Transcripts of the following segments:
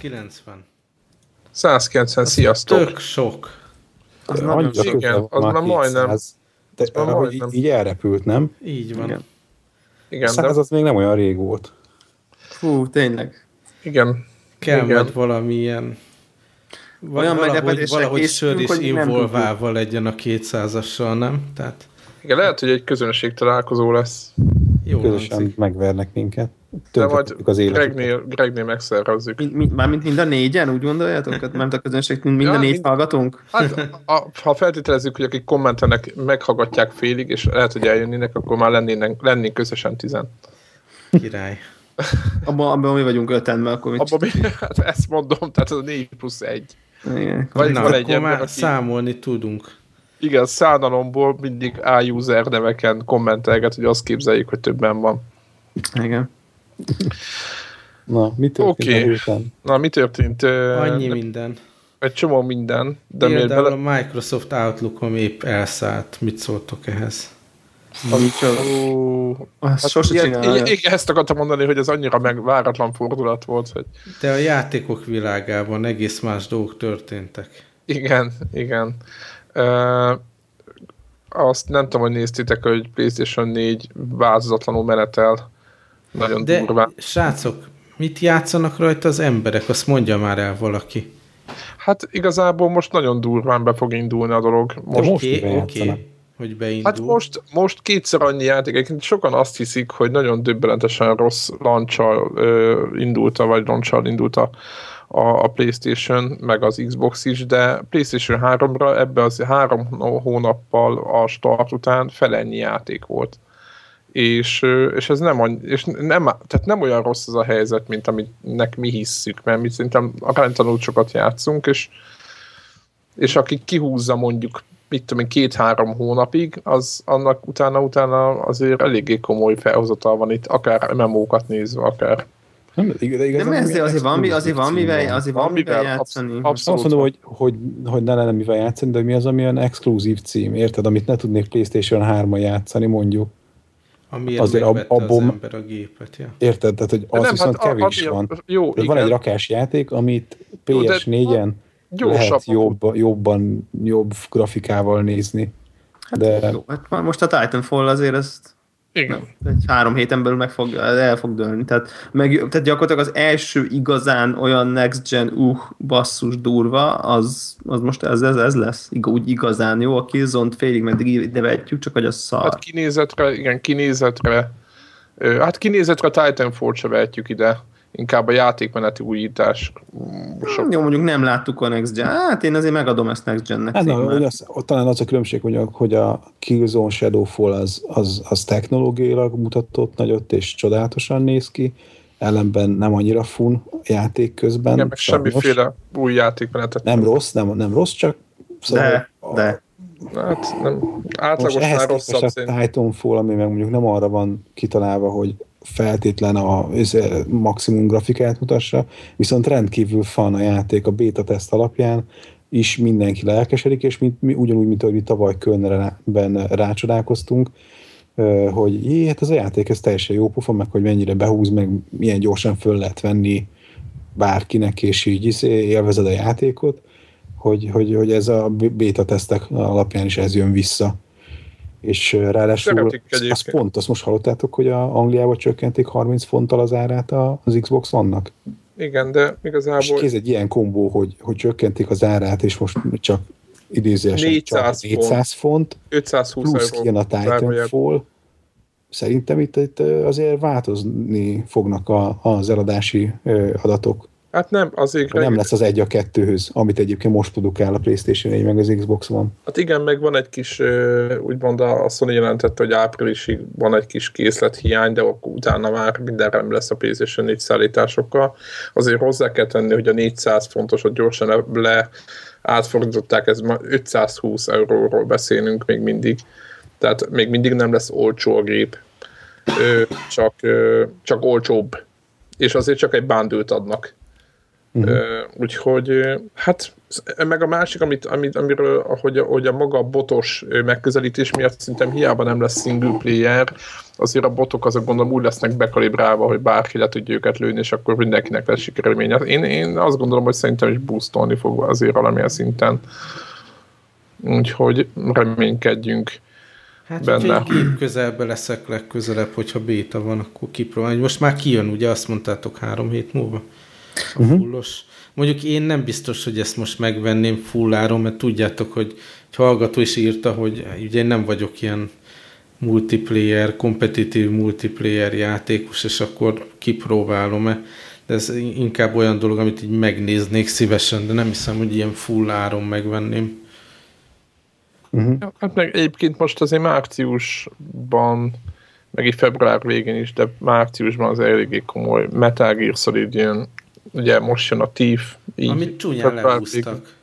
190. 190, sziasztok! Tök sok. Az Annyira nagyon sok. van az már majdnem. De, Az már majdnem. így elrepült, nem? Így van. Igen. Igen, de, Száz az még nem olyan rég volt. Fú, tényleg. igen. Kell Igen. majd valamilyen va- Olyan valahogy, valahogy sör is involválva legyen a 200-assal, nem? Tehát igen, lehet, hogy egy közönség találkozó lesz. Jó Közösen hangzik. megvernek minket. De majd az. Gregnél, Gregnél megszervezzük. Mind, mind, mármint mind a négyen, úgy gondoljátok? Nem a közönség, mind, mind a Ja, négy mind- hallgatunk? Hát, a, ha feltételezzük, hogy akik kommentelnek, meghallgatják félig, és lehet, hogy eljönnének, akkor már lennének, lennénk közösen tizen. Király. Abban, abban mi vagyunk öten, mert akkor mit Abban mi, hát ezt mondom, tehát az a 4 plusz 1. Igen. Vagy Na, van akkor egy ember, már aki, számolni tudunk. Igen, szánalomból mindig A-user neveken kommentelget, hogy azt képzeljük, hogy többen van. Igen. Na, mi történt héten? Na, mi történt? Annyi minden. Egy csomó minden, de miért Például bele... a Microsoft Outlook-om épp elszállt. Mit szóltok ehhez? Micsoda. Hát sose csinálja. igen, ezt akartam mondani, hogy ez annyira meg váratlan fordulat volt, hogy De a játékok világában egész más dolgok történtek. igen, igen. Azt nem tudom, hogy néztétek, hogy PlayStation 4 változatlanul menetel. Nagyon De durván. srácok, mit játszanak rajta az emberek? Azt mondja már el valaki. Hát igazából most nagyon durván be fog indulni a dolog. Most, most Oké, mivel oké, játszanak? hogy beindul. hát most, most kétszer annyi játék. Egyébként sokan azt hiszik, hogy nagyon döbbenetesen rossz lancsal ö, indult, vagy lancsal indult a, a, a PlayStation, meg az Xbox is, de PlayStation 3-ra ebbe az három hónappal a start után felennyi játék volt. És, és ez nem, annyi, és nem, tehát nem olyan rossz az a helyzet, mint aminek mi hisszük, mert mi szerintem aránytalanul sokat játszunk, és, és aki kihúzza mondjuk mit tudom én, két-három hónapig, az annak utána-utána azért eléggé komoly felhozatal van itt, akár MMO-kat nézve, akár Nem, de igaz, Nem, ez azért van, mi, azért van mivel, azért van mivel játszani. absz- Azt abszolút mondom, hogy, hogy, hogy ne lenne mivel játszani, de mi az, ami olyan exkluzív cím, érted? Amit ne tudnék PlayStation 3-on játszani, mondjuk. Amiért azért megvette abból- az ember a gépet, ja. Érted? Tehát, hogy az nem, viszont hát a- kevés ami- van. Jó, Tehát van egy igen. rakás játék, amit Jó, de PS4-en Gyorsabb. lehet jobb, jobban, jobb grafikával nézni. De Jó, hát már most a Titanfall azért ezt Igen. egy három héten belül meg fog, el fog dőlni. Tehát, meg, tehát gyakorlatilag az első igazán olyan next gen, uh, basszus durva, az, az most ez, ez, ez lesz. Ig- úgy igazán jó. A Killzone-t félig meddig ide vetjük, csak hogy a szar. Hát kinézetre, igen, kinézetre. Hát kinézetre a Titanfall se vehetjük ide. Inkább a játékmeneti újítás. Mm, Sok. Jó, mondjuk nem láttuk a Next Gen. Hát én azért megadom ezt Next Gen-nek. Hát, na, az, talán az a különbség, hogy a, hogy a Killzone Shadowfall az, az, az technológiailag mutatott nagyot, és csodálatosan néz ki, ellenben nem annyira fun játék közben. Igen, meg semmiféle új játékmenetet. Nem rossz, nem, nem rossz, csak De, de. Hát nem. most Átlagosnál ehhez rosszabb a. Titanfall, ami meg mondjuk nem arra van kitalálva, hogy feltétlen a maximum grafikát mutassa, viszont rendkívül fan a játék a beta teszt alapján, is mindenki lelkesedik, és mi, mi, ugyanúgy, mint ahogy mi tavaly Kölnben rácsodálkoztunk, hogy jé, hát ez a játék, ez teljesen jó pofa, meg hogy mennyire behúz, meg milyen gyorsan föl lehet venni bárkinek, és így élvezed a játékot, hogy, hogy, hogy ez a beta tesztek alapján is ez jön vissza. És ráadásul az, pont, azt most hallottátok, hogy a Angliában csökkentik 30 fonttal az árát az Xbox vannak? Igen, de És igazából kéz egy ilyen kombó, hogy, hogy csökkentik az árát, és most csak idézőesen 400 csak 400 font, 520 plusz kijön a. Titanfall. Szerintem itt, itt azért változni fognak a, az eladási adatok. Hát nem, azért Nem lesz az egy a kettőhöz, amit egyébként most produkál a PlayStation 4 meg az Xbox One. Hát igen, meg van egy kis, úgymond a Sony jelentette, hogy áprilisig van egy kis készlethiány, de akkor utána már minden rendben lesz a PlayStation 4 szállításokkal. Azért hozzá kell tenni, hogy a 400 fontosat gyorsan le, átfordították, ez ma 520 euróról beszélünk még mindig. Tehát még mindig nem lesz olcsó a gép, csak, csak olcsóbb. És azért csak egy bándőt adnak. Uh-huh. Úgyhogy hát meg a másik, amit, amit, amiről hogy, a- hogy a maga botos megközelítés miatt szerintem hiába nem lesz single player, azért a botok azok gondolom úgy lesznek bekalibrálva, hogy bárki le tudja őket lőni, és akkor mindenkinek lesz sikerélménye. Én, én azt gondolom, hogy szerintem is boostolni fog azért valamilyen szinten. Úgyhogy reménykedjünk Hát, benne. hogyha egy gép közelbe leszek legközelebb, hogyha béta van, akkor kipróbálni. Most már kijön, ugye azt mondtátok három hét múlva a uh-huh. fullos. Mondjuk én nem biztos, hogy ezt most megvenném fulláron, mert tudjátok, hogy egy hallgató is írta, hogy ugye én nem vagyok ilyen multiplayer, kompetitív multiplayer játékos, és akkor kipróbálom-e. De ez inkább olyan dolog, amit így megnéznék szívesen, de nem hiszem, hogy ilyen full áron megvenném. Uh-huh. Ja, hát meg egyébként most azért márciusban, meg így február végén is, de márciusban az eléggé komoly Metal Gear Solid jön, ugye most jön a Thief. Így Amit csúnyán lehúztak.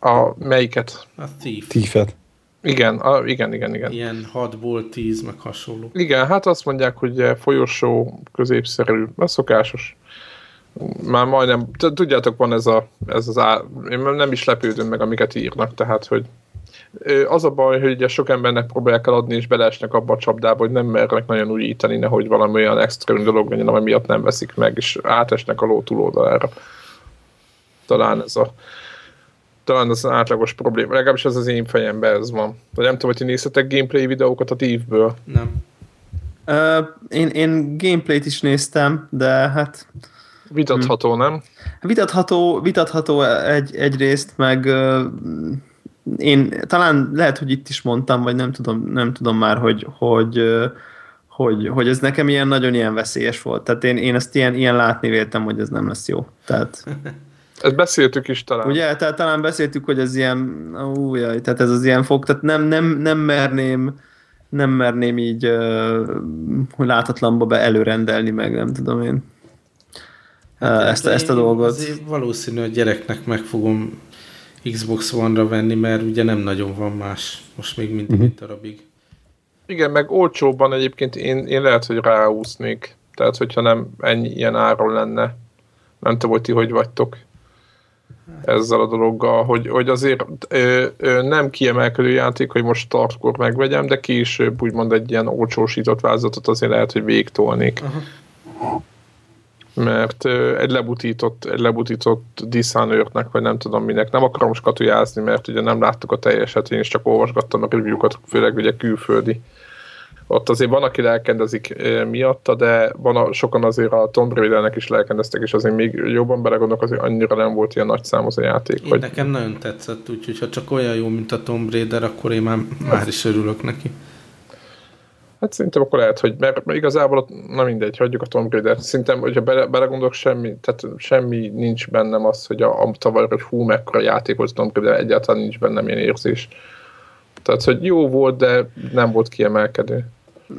A melyiket? A Thief. Thiefet. Igen, a, igen, igen, igen. Ilyen 6-ból 10, meg hasonló. Igen, hát azt mondják, hogy folyosó középszerű, a szokásos. Már majdnem, tudjátok, van ez, a, ez az á, én nem is lepődöm meg, amiket írnak, tehát, hogy az a baj, hogy ugye sok embernek próbálják eladni, és beleesnek abba a csapdába, hogy nem mernek nagyon újítani, nehogy valami olyan extrém dolog legyen, ami miatt nem veszik meg, és átesnek a ló túloldalára. Talán ez a talán az átlagos probléma. Legalábbis ez az én fejemben ez van. De nem tudom, hogy ti néztetek gameplay videókat a Thief-ből. Nem. Uh, én, én gameplayt is néztem, de hát... Vitatható, hmm. nem? Vitatható, vitatható egy, egyrészt, meg uh, én talán lehet, hogy itt is mondtam, vagy nem tudom, nem tudom már, hogy, hogy, hogy, hogy ez nekem ilyen nagyon ilyen veszélyes volt. Tehát én, én ezt ilyen, ilyen látni véltem, hogy ez nem lesz jó. Tehát... Ezt beszéltük is talán. Ugye, tehát talán beszéltük, hogy ez ilyen, ú, jaj, tehát ez az ilyen fog, tehát nem, nem, nem merném, nem merném így uh, láthatlanba be előrendelni meg, nem tudom én. Hát, ezt, ezt a dolgot. Valószínű, hogy gyereknek meg fogom Xbox One-ra venni, mert ugye nem nagyon van más, most még mindig uh-huh. egy darabig. Igen, meg olcsóban egyébként én, én lehet, hogy ráúsznék. Tehát, hogyha nem ennyi ilyen áron lenne. Nem tudom, hogy ti hogy vagytok ezzel a dologgal, hogy, hogy azért ö, ö, nem kiemelkedő játék, hogy most startkor megvegyem, de később úgymond egy ilyen olcsósított vázatot azért lehet, hogy végtolnék. Uh-huh mert egy lebutított, egy lebutított Dishonored-nek, vagy nem tudom minek, nem akarom skatujázni, mert ugye nem láttuk a teljeset, én is csak olvasgattam a review-kat, főleg ugye külföldi. Ott azért van, aki lelkendezik miatta, de van a, sokan azért a Tomb Raider-nek is lelkendeztek, és azért még jobban belegondolok, azért annyira nem volt ilyen nagy szám az a játék. Én hogy... Nekem nagyon tetszett, úgyhogy ha csak olyan jó, mint a Tomb Raider, akkor én már, már is örülök neki. Hát szerintem akkor lehet, hogy mert igazából, na mindegy, hagyjuk a Tomb Raider. Szerintem, hogyha bele, belegondolok, semmi, tehát semmi nincs bennem az, hogy a, a tavaly, hogy hú, mekkora játékos Tomb Raider, egyáltalán nincs bennem ilyen érzés. Tehát, hogy jó volt, de nem volt kiemelkedő.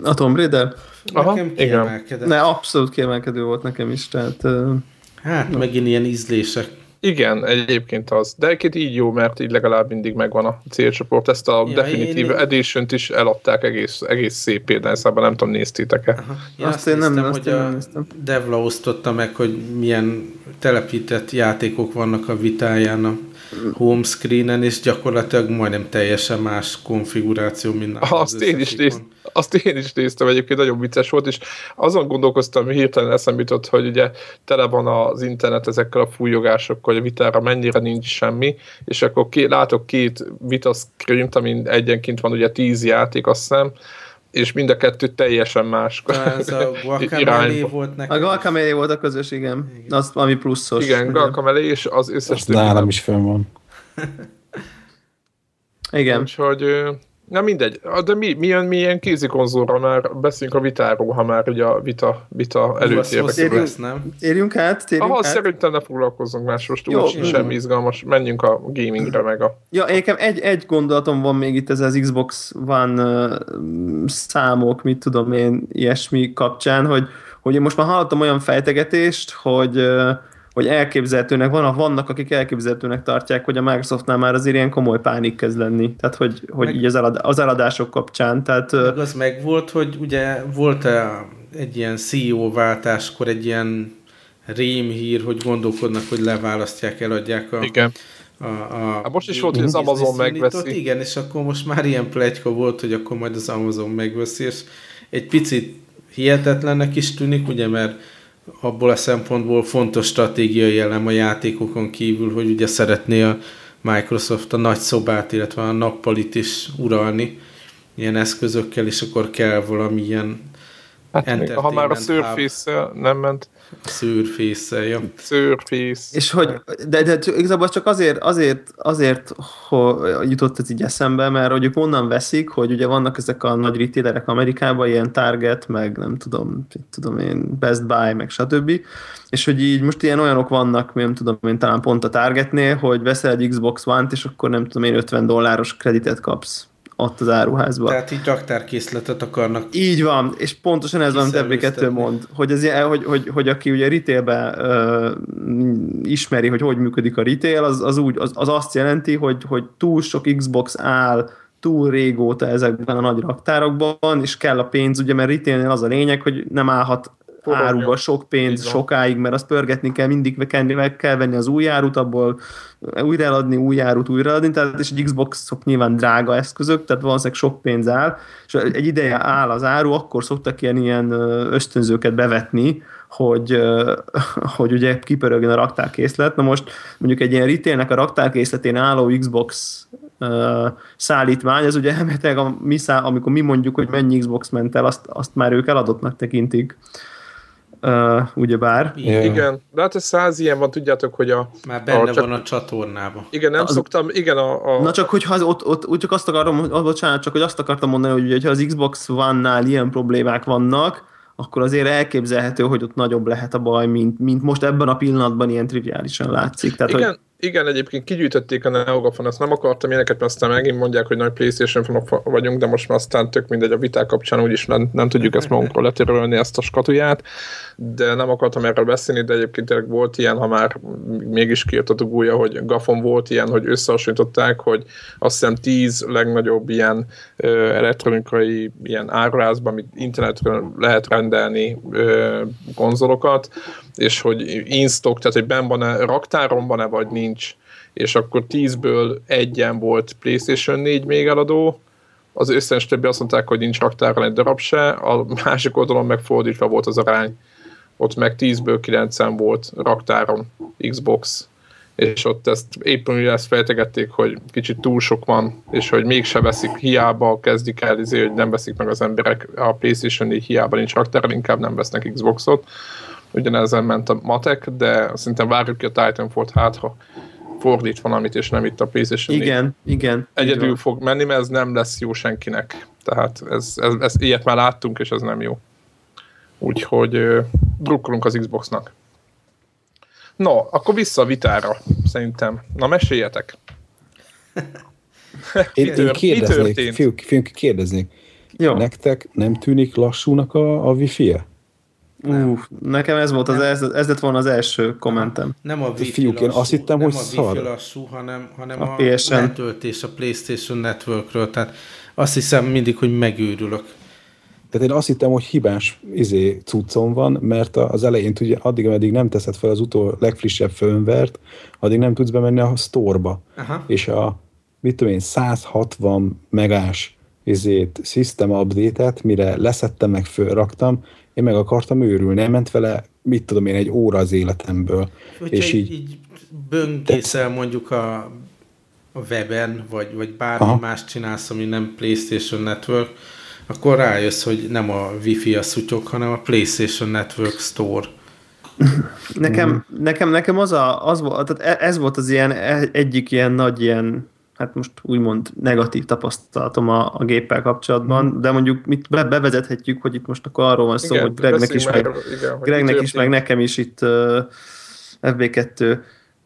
A Tomb Raider? Aha, nekem kiemelkedett. Ne, abszolút kiemelkedő volt nekem is, tehát... Uh, hát, no. megint ilyen ízlések igen, egyébként az. De egyébként így jó, mert így legalább mindig megvan a célcsoport. Ezt a ja, Definitive én... edition is eladták egész, egész szép példányszában, nem tudom, néztétek-e? Ja, azt, azt én nem, néztem, hogy a néztem. Devla osztotta meg, hogy milyen telepített játékok vannak a vitáján a home screenen, és gyakorlatilag majdnem teljesen más konfiguráció, mint az azt én, is nézt, azt én is néztem, egyébként nagyon vicces volt, és azon gondolkoztam, hogy hirtelen eszembe jutott, hogy ugye tele van az internet ezekkel a fújogásokkal, hogy a vitára mennyire nincs semmi, és akkor ké, látok két vita screen amin egyenként van ugye tíz játék, azt hiszem, és mind a kettő teljesen más. Ez a Guacamele volt nekem. A Guacamele volt a közös, igen. igen. Az, ami pluszos. Igen, Guacamele és az összes Azt nálam is fönn van. igen. Úgyhogy Na mindegy, de mi, milyen, milyen kézikonzolra már beszélünk a vitáról, ha már ugye a vita, vita előtérbe érjünk, nem? Érjünk át, térjünk Aha, át. szerintem ne foglalkozzunk más, most Jó, úgy semmi izgalmas, menjünk a gamingre meg a... Ja, nekem egy, egy gondolatom van még itt ez az Xbox One uh, számok, mit tudom én, ilyesmi kapcsán, hogy, hogy én most már hallottam olyan fejtegetést, hogy uh, hogy elképzelhetőnek, van, vannak, akik elképzelhetőnek tartják, hogy a Microsoftnál már azért ilyen komoly pánik kezd lenni, tehát hogy, hogy meg, így az, elad, az eladások kapcsán. Tehát, meg az meg volt, hogy ugye volt-e egy ilyen CEO váltáskor egy ilyen rémhír, hogy gondolkodnak, hogy leválasztják, eladják a, Igen. a, a hát most is volt, hogy az Amazon megveszi. Igen, és akkor most már ilyen plegyka volt, hogy akkor majd az Amazon megveszi, és egy picit hihetetlennek is tűnik, ugye, mert abból a szempontból fontos stratégiai elem a játékokon kívül, hogy ugye szeretné a Microsoft a nagy szobát, illetve a nappalit is uralni ilyen eszközökkel, és akkor kell valamilyen Hát ha már a surface nem ment. Surface-el, ja. Surface. És hogy, de, de igazából csak azért, azért, azért hogy jutott ez így eszembe, mert hogy ők onnan veszik, hogy ugye vannak ezek a nagy retailerek Amerikában, ilyen Target, meg nem tudom, tudom én, Best Buy, meg stb. És hogy így most ilyen olyanok vannak, nem tudom én, talán pont a Targetnél, hogy veszel egy Xbox One-t, és akkor nem tudom én, 50 dolláros kreditet kapsz ott az áruházban. Tehát így raktárkészletet akarnak. Így van, és pontosan ez van, amit FB2 mond, hogy, az, hogy, hogy, hogy aki ugye retailbe ismeri, hogy hogy működik a retail, az, az, úgy, az, az azt jelenti, hogy, hogy túl sok Xbox áll túl régóta ezekben a nagy raktárokban, és kell a pénz, ugye, mert retailnél az a lényeg, hogy nem állhat áruba sok pénz sokáig, mert azt pörgetni kell, mindig meg kell, meg kell venni az új árut, abból újra eladni, új árut újra eladni, tehát és egy Xbox-ok nyilván drága eszközök, tehát valószínűleg sok pénz áll, és egy ideje áll az áru, akkor szoktak ilyen, ilyen ösztönzőket bevetni, hogy, hogy ugye kipörögjön a raktárkészlet. Na most mondjuk egy ilyen retailnek a raktárkészletén álló Xbox szállítmány, az ugye elméletileg, a, mi szá, amikor mi mondjuk, hogy mennyi Xbox ment el, azt, azt már ők eladottnak tekintik uh, ugyebár. Igen. igen, de hát ez száz ilyen van, tudjátok, hogy a... Már benne a, csak, van a csatornában. Igen, nem az, szoktam, igen a... a... Na csak, hogyha az, ott, ott, úgy csak azt akarom, oh, bocsánat, csak hogy azt akartam mondani, hogy ha az Xbox One-nál ilyen problémák vannak, akkor azért elképzelhető, hogy ott nagyobb lehet a baj, mint, mint most ebben a pillanatban ilyen triviálisan látszik. Tehát, igen, hogy igen, egyébként kigyűjtötték a Neogafon, ezt nem akartam ilyeneket, mert aztán megint mondják, hogy nagy Playstation fanok vagyunk, de most már aztán tök mindegy a viták kapcsán, úgyis nem, nem tudjuk ezt magunkról letérölni, ezt a skatuját, de nem akartam erről beszélni, de egyébként tényleg volt ilyen, ha már mégis kijött a dugója, hogy Gafon volt ilyen, hogy összehasonlították, hogy azt hiszem tíz legnagyobb ilyen ö, elektronikai ilyen árulásban, amit internetről lehet rendelni ö, konzolokat, és hogy in stock, tehát hogy benn van-e, raktáron van-e, vagy nincs, és akkor 10-ből egyen volt PlayStation 4 még eladó, az összes többi azt mondták, hogy nincs raktáron egy darab se, a másik oldalon meg fordítva volt az arány. Ott meg 10-ből 9 volt raktáron Xbox, és ott ezt éppen ugye ezt fejtegették, hogy kicsit túl sok van, és hogy mégse veszik, hiába kezdik el, izé, hogy nem veszik meg az emberek. A PlayStation 4 hiába nincs raktáron, inkább nem vesznek Xboxot ugyanezen ment a matek, de szerintem várjuk ki a Titanfall-t, hát ha fordít valamit, és nem itt a PlayStation Igen, igen. Egyedül fog menni, mert ez nem lesz jó senkinek. Tehát ez, ez, ez ilyet már láttunk, és ez nem jó. Úgyhogy uh, drukkolunk az Xboxnak. No, akkor vissza a vitára, szerintem. Na, meséljetek. én, én kérdeznék, fiúk, fiúk, kérdeznék. Jó. Nektek nem tűnik lassúnak a, a wifi-e? Uh, nekem ez volt az, ez, ez lett volna az első kommentem. Nem a wifi Fiúk, lassú, én azt hittem, nem hogy a szar. wifi lassú, hanem, hanem a, a PSN. letöltés a PlayStation Networkről. Tehát azt hiszem mindig, hogy megőrülök. Tehát én azt hittem, hogy hibás izé, cuccom van, mert az elején tudja, addig, ameddig nem teszed fel az utol legfrissebb firmware addig nem tudsz bemenni a store-ba. Aha. És a, mit tudom én, 160 megás izét, system update-et, mire leszettem, meg fölraktam, én meg akartam őrülni, ment vele, mit tudom én, egy óra az életemből. Hogyha és így, így böngészel mondjuk a, a weben, vagy, vagy bármi Aha. más csinálsz, ami nem PlayStation Network, akkor rájössz, hogy nem a Wi-Fi a szutyok, hanem a PlayStation Network Store. Nekem, nekem, nekem az, a, az volt, tehát e- ez volt az ilyen e- egyik ilyen nagy ilyen hát most úgymond negatív tapasztalatom a, a géppel kapcsolatban, mm. de mondjuk mit be, bevezethetjük, hogy itt most akkor arról van szó, igen, hogy Gregnek is, meg, igen, Gregnek is, meg nekem is itt uh, FB2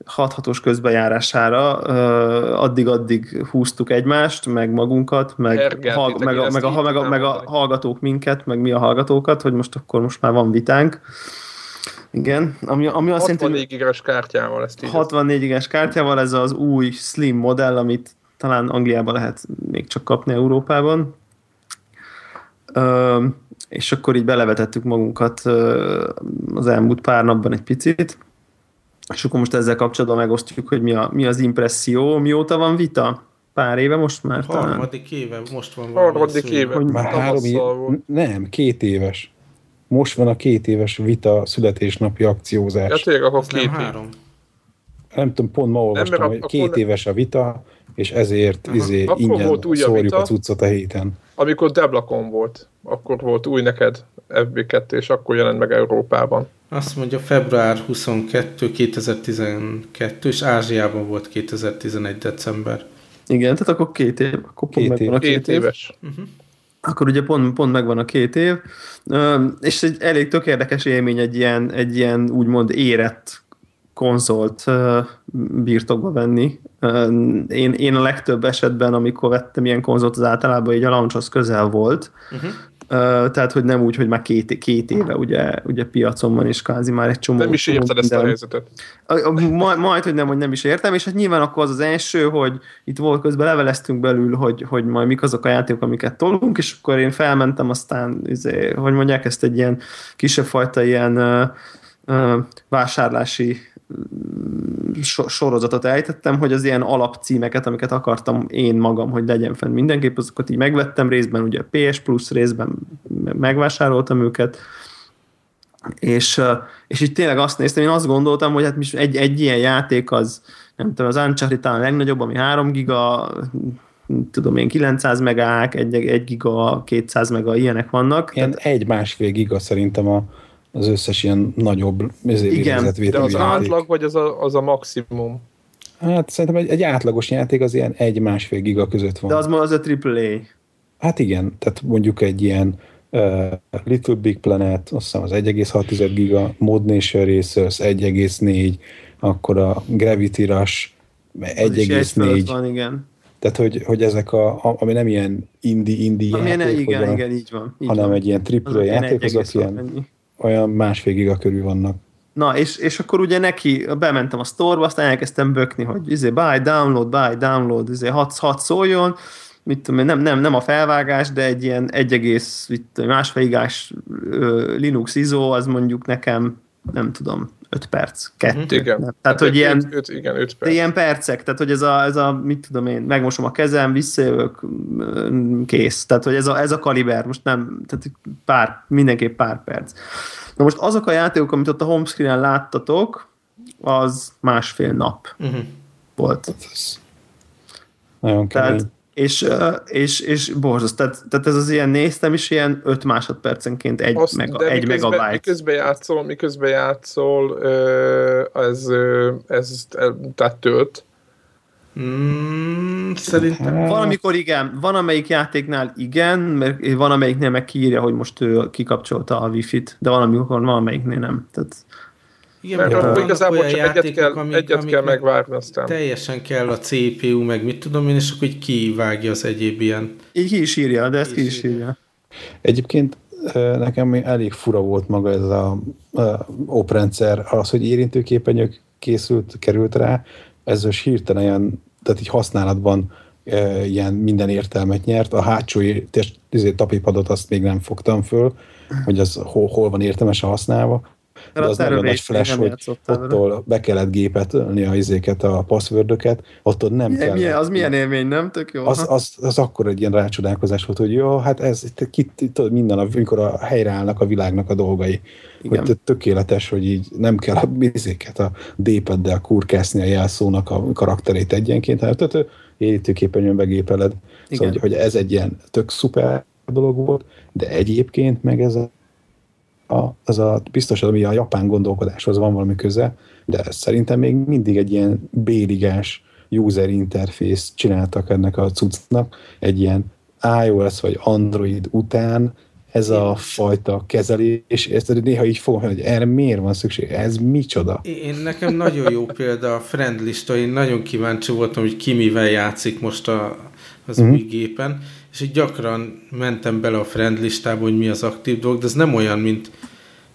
hathatós közbejárására uh, addig-addig húztuk egymást, meg magunkat, meg, hall, meg, a, meg, a, meg, a, meg a hallgatók minket, meg mi a hallgatókat, hogy most akkor most már van vitánk. Igen, ami, ami azt 64 gigas kártyával ezt így 64 gigas kártyával, ez az új Slim modell, amit talán Angliában lehet még csak kapni Európában. Ö, és akkor így belevetettük magunkat az elmúlt pár napban egy picit, És akkor most ezzel kapcsolatban megosztjuk, hogy mi, a, mi az impresszió. Mióta van vita? Pár éve most már talán? Harmadik éve, most van Harmadik éve. Hogy már három éve, nem, két éves. Most van a két éves vita születésnapi akciózás. Ja, tényleg, akkor két nem három. Nem tudom, pont ma olvastam, nem, hogy két ne... éves a vita, és ezért Aha. izé, ingyen volt új szórjuk a, vita, a cuccot a héten. Amikor Deblakon volt, akkor volt új neked FB2, és akkor jelent meg Európában. Azt mondja február 22, 2012, és Ázsiában volt 2011. december. Igen, tehát akkor két év. Akkor két, év. A két, két éves. Év. Uh-huh. Akkor ugye pont, pont megvan a két év, és egy elég tök érdekes élmény egy ilyen, egy ilyen úgymond érett konzolt birtokba venni. Én, én a legtöbb esetben, amikor vettem ilyen konzolt, az általában egy a launchhoz közel volt, uh-huh tehát, hogy nem úgy, hogy már két, két éve ugye, ugye piacon van, és kázi már egy csomó... Nem is érted ezt a helyzetet. Majd, majd, hogy nem, hogy nem is értem, és hát nyilván akkor az az első, hogy itt volt közben leveleztünk belül, hogy, hogy majd mik azok a játékok, amiket tolunk, és akkor én felmentem, aztán, izé, hogy mondják, ezt egy ilyen kisebb fajta ilyen uh, uh, sorozatot ejtettem, hogy az ilyen alapcímeket, amiket akartam én magam, hogy legyen fenn mindenképp, azokat így megvettem részben, ugye PS Plus részben megvásároltam őket, és, és így tényleg azt néztem, én azt gondoltam, hogy hát egy, egy ilyen játék az, nem tudom, az Uncharted talán a legnagyobb, ami 3 giga, tudom én, 900 megák, 1, 1 giga, 200 mega, ilyenek vannak. Ilyen tehát... egy-másfél giga szerintem a, az összes ilyen nagyobb Igen, de az átlag, vagy az a, az a maximum? Hát szerintem egy, egy átlagos játék az ilyen egy-másfél giga között van. De az ma az a AAA. Hát igen, tehát mondjuk egy ilyen uh, Little Big Planet, azt hiszem az 1,6 giga, Mod Nation Racers 1,4, akkor a Gravity Rush 1,4. van, igen. Tehát, hogy, hogy ezek a, ami nem ilyen indie, indie ami játék, igen, igen, így van. Így hanem van. egy ilyen triple játék, azok ilyen, ennyi olyan másfél giga körül vannak. Na, és, és akkor ugye neki, bementem a sztorba, aztán elkezdtem bökni, hogy izé, buy, download, buy, download, izé, hat, hat szóljon, mit tudom, nem, nem, nem a felvágás, de egy ilyen 1, másfél gigás Linux ISO, az mondjuk nekem, nem tudom, 5 perc, 2. Mhm. Igen. Nem. Tehát, hogy ilyen, öt, igen, öt perc. ilyen percek, tehát, hogy ez a, ez a, mit tudom én, megmosom a kezem, visszajövök, kész. Tehát, hogy ez a, ez a kaliber, most nem, tehát pár, mindenképp pár perc. Na most azok a játékok, amit ott a homescreen-en láttatok, az másfél nap uh-huh. volt. Nagyon kemény. Tehát és, és, és borzasztó. Tehát, tehát ez az ilyen néztem is ilyen 5 másodpercenként egy, Azt, mega, egy miközben, megabyte. Miközben játszol, miközben játszol, ez, ez tehát tölt. Mm, szerintem. Van, amikor igen, van amelyik játéknál igen, mert van amelyiknél meg kiírja, hogy most ő kikapcsolta a wifi-t, de van amikor van amelyiknél nem. Tehát igen, mert akkor igazából csak egyet kell, amik, egyet amik kell megvárni aztán. Teljesen kell a CPU, meg mit tudom én, és akkor így kivágja az egyéb ilyen. Így ki is írja, de ezt ki is írja. Egyébként nekem elég fura volt maga ez a, a oprendszer, az, hogy érintőképenyők készült, került rá, ez most hirtelen ilyen, tehát így használatban e, ilyen minden értelmet nyert. A hátsó izé, tapipadot azt még nem fogtam föl, hogy az hol, hol van értelmes a használva de az nagyon nagy flash, hogy ottól be kellett gépet ölni a izéket, a passwordöket, ott nem milyen, kell. Milyen, az milyen élmény, nem? Tök jó. Az, az, az akkor egy ilyen rácsodálkozás volt, hogy jó, hát ez itt, minden, amikor a helyreállnak a világnak a dolgai. Igen. Hogy tökéletes, hogy így nem kell a izéket, a D-paddel kurkászni a jelszónak a karakterét egyenként, hanem érítőképernyőn begépeled. Szóval, hogy, hogy ez egy ilyen tök szuper dolog volt, de egyébként meg ez a a, az a biztos, ami a japán gondolkodáshoz van valami köze, de szerintem még mindig egy ilyen béligás user interface csináltak ennek a cuccnak, egy ilyen iOS vagy Android után ez a fajta kezelés, ezt néha így fogom, hogy erre miért van szükség, ez micsoda? Én nekem nagyon jó példa a friend lista, én nagyon kíváncsi voltam, hogy ki mivel játszik most a, az mm-hmm. új gépen, és így gyakran mentem bele a friend listába, hogy mi az aktív dolog, de ez nem olyan, mint,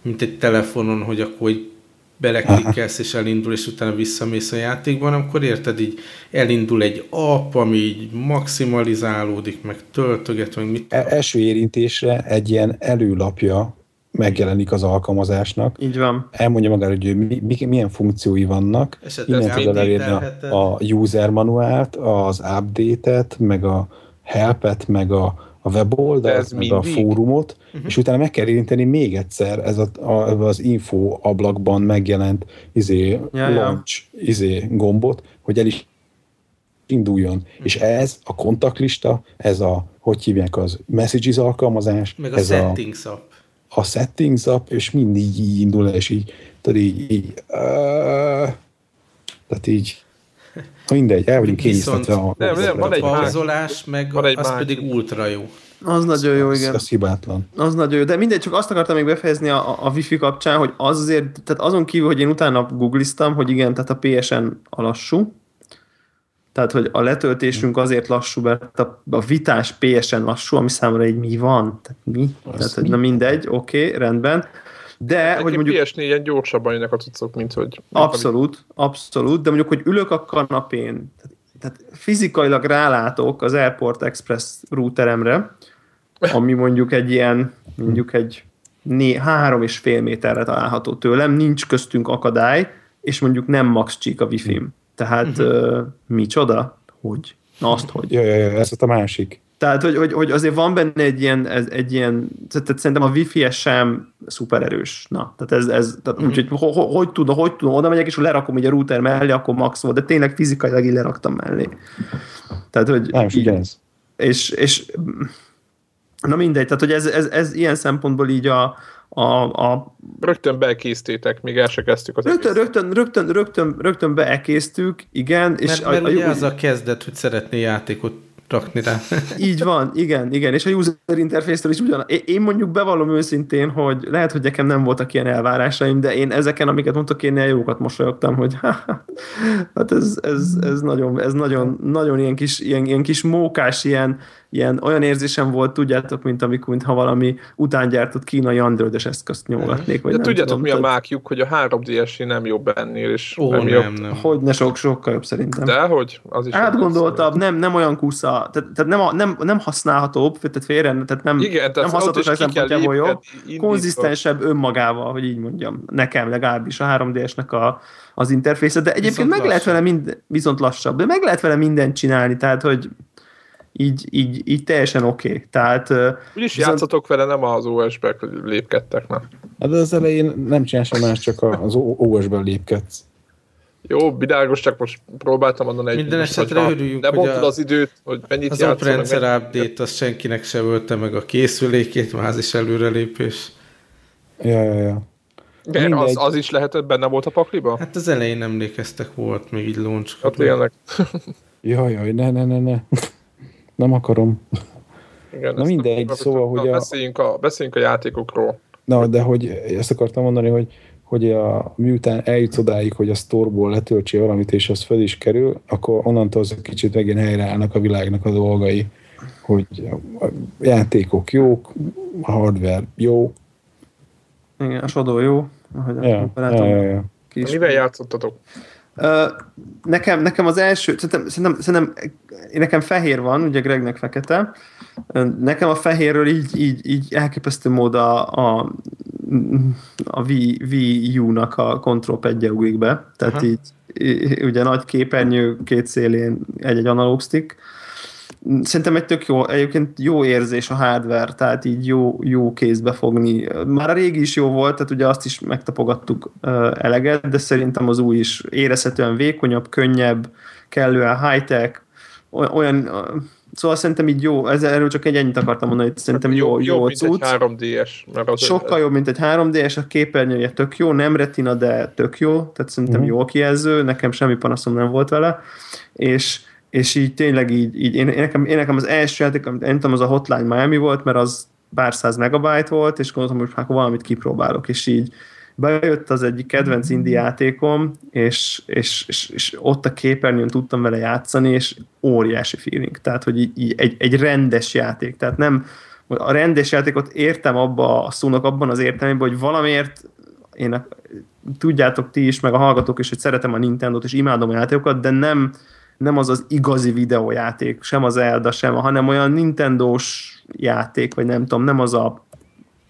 mint egy telefonon, hogy akkor így beleklikkelsz és elindul, és utána visszamész a játékban, akkor érted, így elindul egy app, ami így maximalizálódik, meg töltöget, meg mit e- Első érintésre egy ilyen előlapja megjelenik az alkalmazásnak. Így van. Elmondja magára, hogy mi, mi, milyen funkciói vannak. Esetleg Innen tudod elérni a, a user manuált, az update-et, meg a helpet, meg a, a weboldalt, meg a fórumot, uh-huh. és utána meg kell érinteni még egyszer ez a, a, az info ablakban megjelent izé, Ja, ja, ja. launch izé, gombot, hogy el is induljon. És ez a kontaktlista, ez a, hogy hívják az messages alkalmazás, Meg a ez a, settings app. a settings app, és mindig így indul és így, tudod, így, így uh, tehát így, mindegy, el vagyunk Viszont- kényeztetve a... Nem, nem, van egy pauzolás, meg Van egy az pedig ultra jó. Az nagyon jó, igen. Az hibátlan. Az nagyon jó, de mindegy, csak azt akartam még befejezni a, a, wifi kapcsán, hogy az azért, tehát azon kívül, hogy én utána googliztam, hogy igen, tehát a PSN a lassú, tehát, hogy a letöltésünk azért lassú, mert a, a vitás PSN lassú, ami számomra egy mi van? Tehát mi? Tehát, hogy mi? na mindegy, oké, okay, rendben. De, hogy mondjuk PS4-en gyorsabban jönnek a cuccok, mint hogy... Abszolút, abszolút, de mondjuk, hogy ülök a kanapén, tehát, tehát fizikailag rálátok az Airport Express routeremre, ami mondjuk egy ilyen, mondjuk egy né, három és fél méterre található tőlem, nincs köztünk akadály, és mondjuk nem max csík a wifi-m. Tehát uh-huh. uh, micsoda? Hogy? Na azt hogy? Ja, ja, ja, ez a másik. Tehát, hogy, hogy, hogy azért van benne egy ilyen, ez, egy ilyen tehát szerintem a wifi sem szuper erős. Na, tehát ez, ez tehát mm. úgyhogy ho, ho, hogy tudom, hogy tudom, oda megyek, és lerakom így a router mellé, akkor max volt, de tényleg fizikailag így leraktam mellé. Tehát, hogy Nem, és így, ugyanez. és, és na mindegy, tehát, hogy ez, ez, ez ilyen szempontból így a, a, a Rögtön belkésztétek, még el se kezdtük az rögtön, rögtön, rögtön, rögtön, rögtön beelkésztük, igen, és Mert, mert a, a, ugye az a kezdet, hogy szeretné játékot rakni rá. Így van, igen, igen, és a user interface-től is ugyan. Én- mondjuk bevallom őszintén, hogy lehet, hogy nekem nem voltak ilyen elvárásaim, de én ezeken, amiket mondtok, én jókat mosolyogtam, hogy hát ez, ez, ez, nagyon, ez nagyon, nagyon ilyen kis, ilyen, ilyen kis mókás, ilyen, ilyen olyan érzésem volt, tudjátok, mint amikor, mintha valami utángyártott kínai androides eszközt nyomogatnék. Vagy De nem tudjátok, tudom, mi a mákjuk, hogy a 3DS nem jobb ennél, és Ó, nem, nem. Hogy ne sok, sokkal jobb szerintem. De hogy? Az is Átgondoltabb, nem, nem olyan kusza, tehát, tehát nem, a, nem, nem használhatóbb, tehát félre, tehát nem, Igen, tehát nem kell szempontjából jobb, konzisztensebb önmagával, hogy így mondjam, nekem legalábbis a 3DS-nek a, az interfésze, de egyébként Viszont meg lehet lassabb. vele mind, viszont lassabb, de meg lehet vele mindent csinálni, tehát hogy így, így, így teljesen oké. Okay. Tehát Úgyis viszont- játszatok vele, nem az OS-be lépkedtek, na. Hát az elején nem csinál sem más, csak az OS-ben lépkedsz. Jó, világos, csak most próbáltam mondani egy... Minden esetre hogyha örüljünk, Nem hogy a- az időt, hogy mennyit Az játszol, Op rendszer meg update, az senkinek se ölte meg a készülékét, már az is előrelépés. Ja, ja, ja. Igen, az, az is lehetett, benne volt a pakliba? Hát az elején emlékeztek, volt még így launch. Hát tényleg. Jaj, jaj, ne, ne, ne, ne. Nem akarom. Igen, Na mindegy, akartam, szóval, hogy a- beszéljünk, a, beszéljünk a játékokról. Na, de hogy ezt akartam mondani, hogy, hogy a, miután eljutsz odáig, hogy a sztorból letöltsél valamit, és az fel is kerül, akkor onnantól az egy kicsit megint helyreállnak a világnak a dolgai, hogy a játékok jók, a hardware jó. igen, a sodó jó, ahogy a Ja, ja, ja, ja. Mivel játszottatok? Nekem, nekem az első, szerintem, szerintem, szerintem nekem fehér van, ugye Gregnek fekete. Nekem a fehérről így, így, így elképesztő mód a, a, a Wii, U-nak a control padje ugrik be. Tehát Aha. így, ugye nagy képernyő, két szélén egy-egy analóg stick. Szerintem egy tök jó, egyébként jó érzés a hardware, tehát így jó, jó kézbe fogni. Már a régi is jó volt, tehát ugye azt is megtapogattuk eleget, de szerintem az új is érezhetően vékonyabb, könnyebb, kellően high-tech, oly- olyan, szóval szerintem így jó, ez, erről csak egy ennyit akartam mondani, hogy szerintem jó, jó, jobb, jó mint egy cucc. 3DS. Mert az Sokkal jobb, mint egy 3D-es, a képernyője tök jó, nem retina, de tök jó, tehát szerintem Mhm. jó kijelző, nekem semmi panaszom nem volt vele, és, és így tényleg így, így én, én, nekem, én nekem az első játék, amit én tudom, az a Hotline Miami volt, mert az pár száz megabyte volt, és gondoltam, hogy akkor valamit kipróbálok, és így bejött az egyik kedvenc indie játékom, és, és, és, és ott a képernyőn tudtam vele játszani, és óriási feeling. Tehát, hogy így, így egy, egy rendes játék. Tehát nem, a rendes játékot értem abba a szónak abban az értelmében, hogy valamiért én a, tudjátok ti is, meg a hallgatók is, hogy szeretem a Nintendo-t, és imádom a játékokat, de nem, nem az az igazi videójáték, sem az Zelda, sem, hanem olyan Nintendo-s játék, vagy nem tudom, nem az a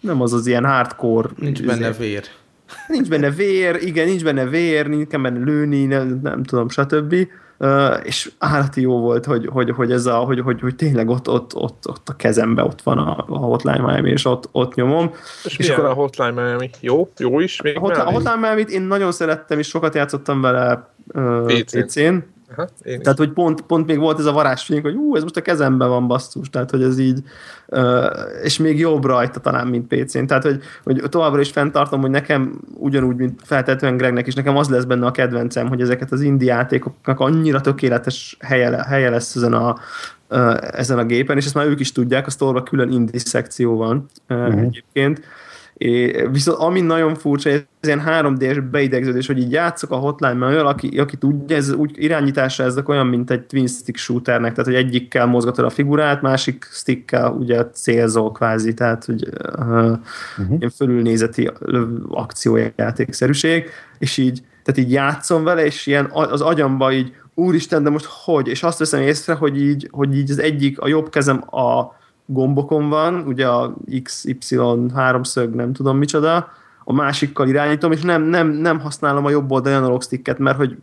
nem az az ilyen hardcore. Nincs benne vér. Nincs benne vér, igen, nincs benne vér, nincs benne lőni, nem, nem tudom, stb. Uh, és állati jó volt, hogy, hogy, hogy, ez a, hogy, hogy, hogy tényleg ott, ott, ott, ott a kezembe ott van a, a Hotline Miami, és ott, ott nyomom. És, és akkor a Hotline Miami? Jó? Jó is? Még a Hotline, a Hotline Miami-t én nagyon szerettem, és sokat játszottam vele uh, PC-n. PC-n. Aha, Tehát, hogy pont, pont még volt ez a varázsfény, hogy ú, ez most a kezemben van basszus, tehát, hogy ez így, uh, és még jobb rajta talán, mint PC-n. Tehát, hogy, hogy továbbra is fenntartom, hogy nekem ugyanúgy, mint feltetően Gregnek is, nekem az lesz benne a kedvencem, hogy ezeket az indie játékoknak annyira tökéletes helye, helye lesz ezen a, uh, ezen a gépen, és ezt már ők is tudják, a store külön indie szekció van uh, uh-huh. egyébként, É, viszont ami nagyon furcsa, ez ilyen 3D-es beidegződés, hogy így játszok a hotline olyan, aki, aki tudja, ez úgy irányításra ezek olyan, mint egy twin stick shooternek, tehát hogy egyikkel mozgatod a figurát, másik stickkel ugye célzol kvázi, tehát hogy uh, uh-huh. ilyen fölülnézeti akciójátékszerűség, és így, tehát így játszom vele, és ilyen az agyamba így úristen, de most hogy? És azt veszem észre, hogy így, hogy így az egyik, a jobb kezem a gombokon van, ugye a X, Y háromszög, nem tudom micsoda, a másikkal irányítom, és nem, nem, nem használom a jobb oldali analóg sticket, mert hogy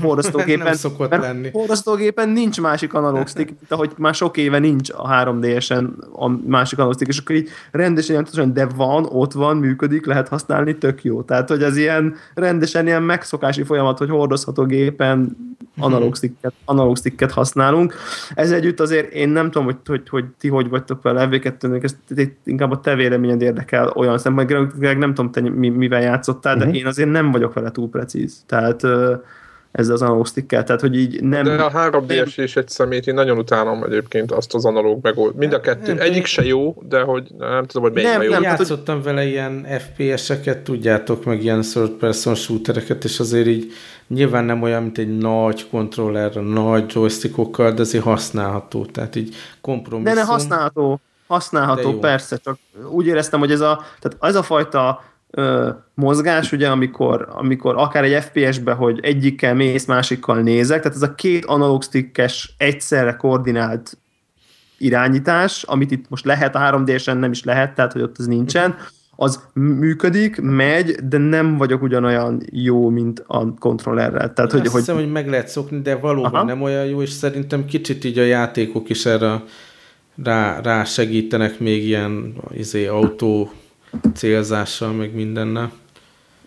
forrasztógépen, nem szokott mert lenni. forrasztógépen nincs másik analóg stick, mint ahogy már sok éve nincs a 3DS-en a másik analóg stick, és akkor így rendesen ilyen tudatosan, de van, ott van, működik, lehet használni, tök jó. Tehát, hogy ez ilyen rendesen ilyen megszokási folyamat, hogy hordozható gépen analóg sticket, analóg sticket használunk. Ez együtt azért én nem tudom, hogy, hogy, hogy ti hogy vagytok vele fv 2 ezt inkább a te véleményed érdekel olyan szemben, Greg, nem tudom, te mivel játszottál, de uh-huh. én azért nem vagyok vele túl precíz. Tehát ezzel az analóg stickkel, tehát hogy így nem... De a 3DS és egy szemét én nagyon utálom egyébként azt az analóg megold. Mind a kettő. Nem, Egyik se jó, de hogy nem tudom, hogy melyik nem, jó. Nem, játszottam hogy... vele ilyen FPS-eket, tudjátok, meg ilyen third person shootereket, és azért így nyilván nem olyan, mint egy nagy kontroller, nagy joystickokkal, de azért használható, tehát így kompromisszum. De ne használható, használható, persze, csak úgy éreztem, hogy ez a, tehát ez a fajta ö, mozgás, ugye, amikor, amikor akár egy FPS-be, hogy egyikkel mész, másikkal nézek, tehát ez a két analóg stickes egyszerre koordinált irányítás, amit itt most lehet, a 3D-sen nem is lehet, tehát hogy ott az nincsen, az működik, megy, de nem vagyok ugyanolyan jó, mint a kontrollerrel. Tehát, hogy, azt hogy... hiszem, hogy meg lehet szokni, de valóban Aha. nem olyan jó, és szerintem kicsit így a játékok is erre rá, rá segítenek még ilyen izé, autó célzással, meg mindennel.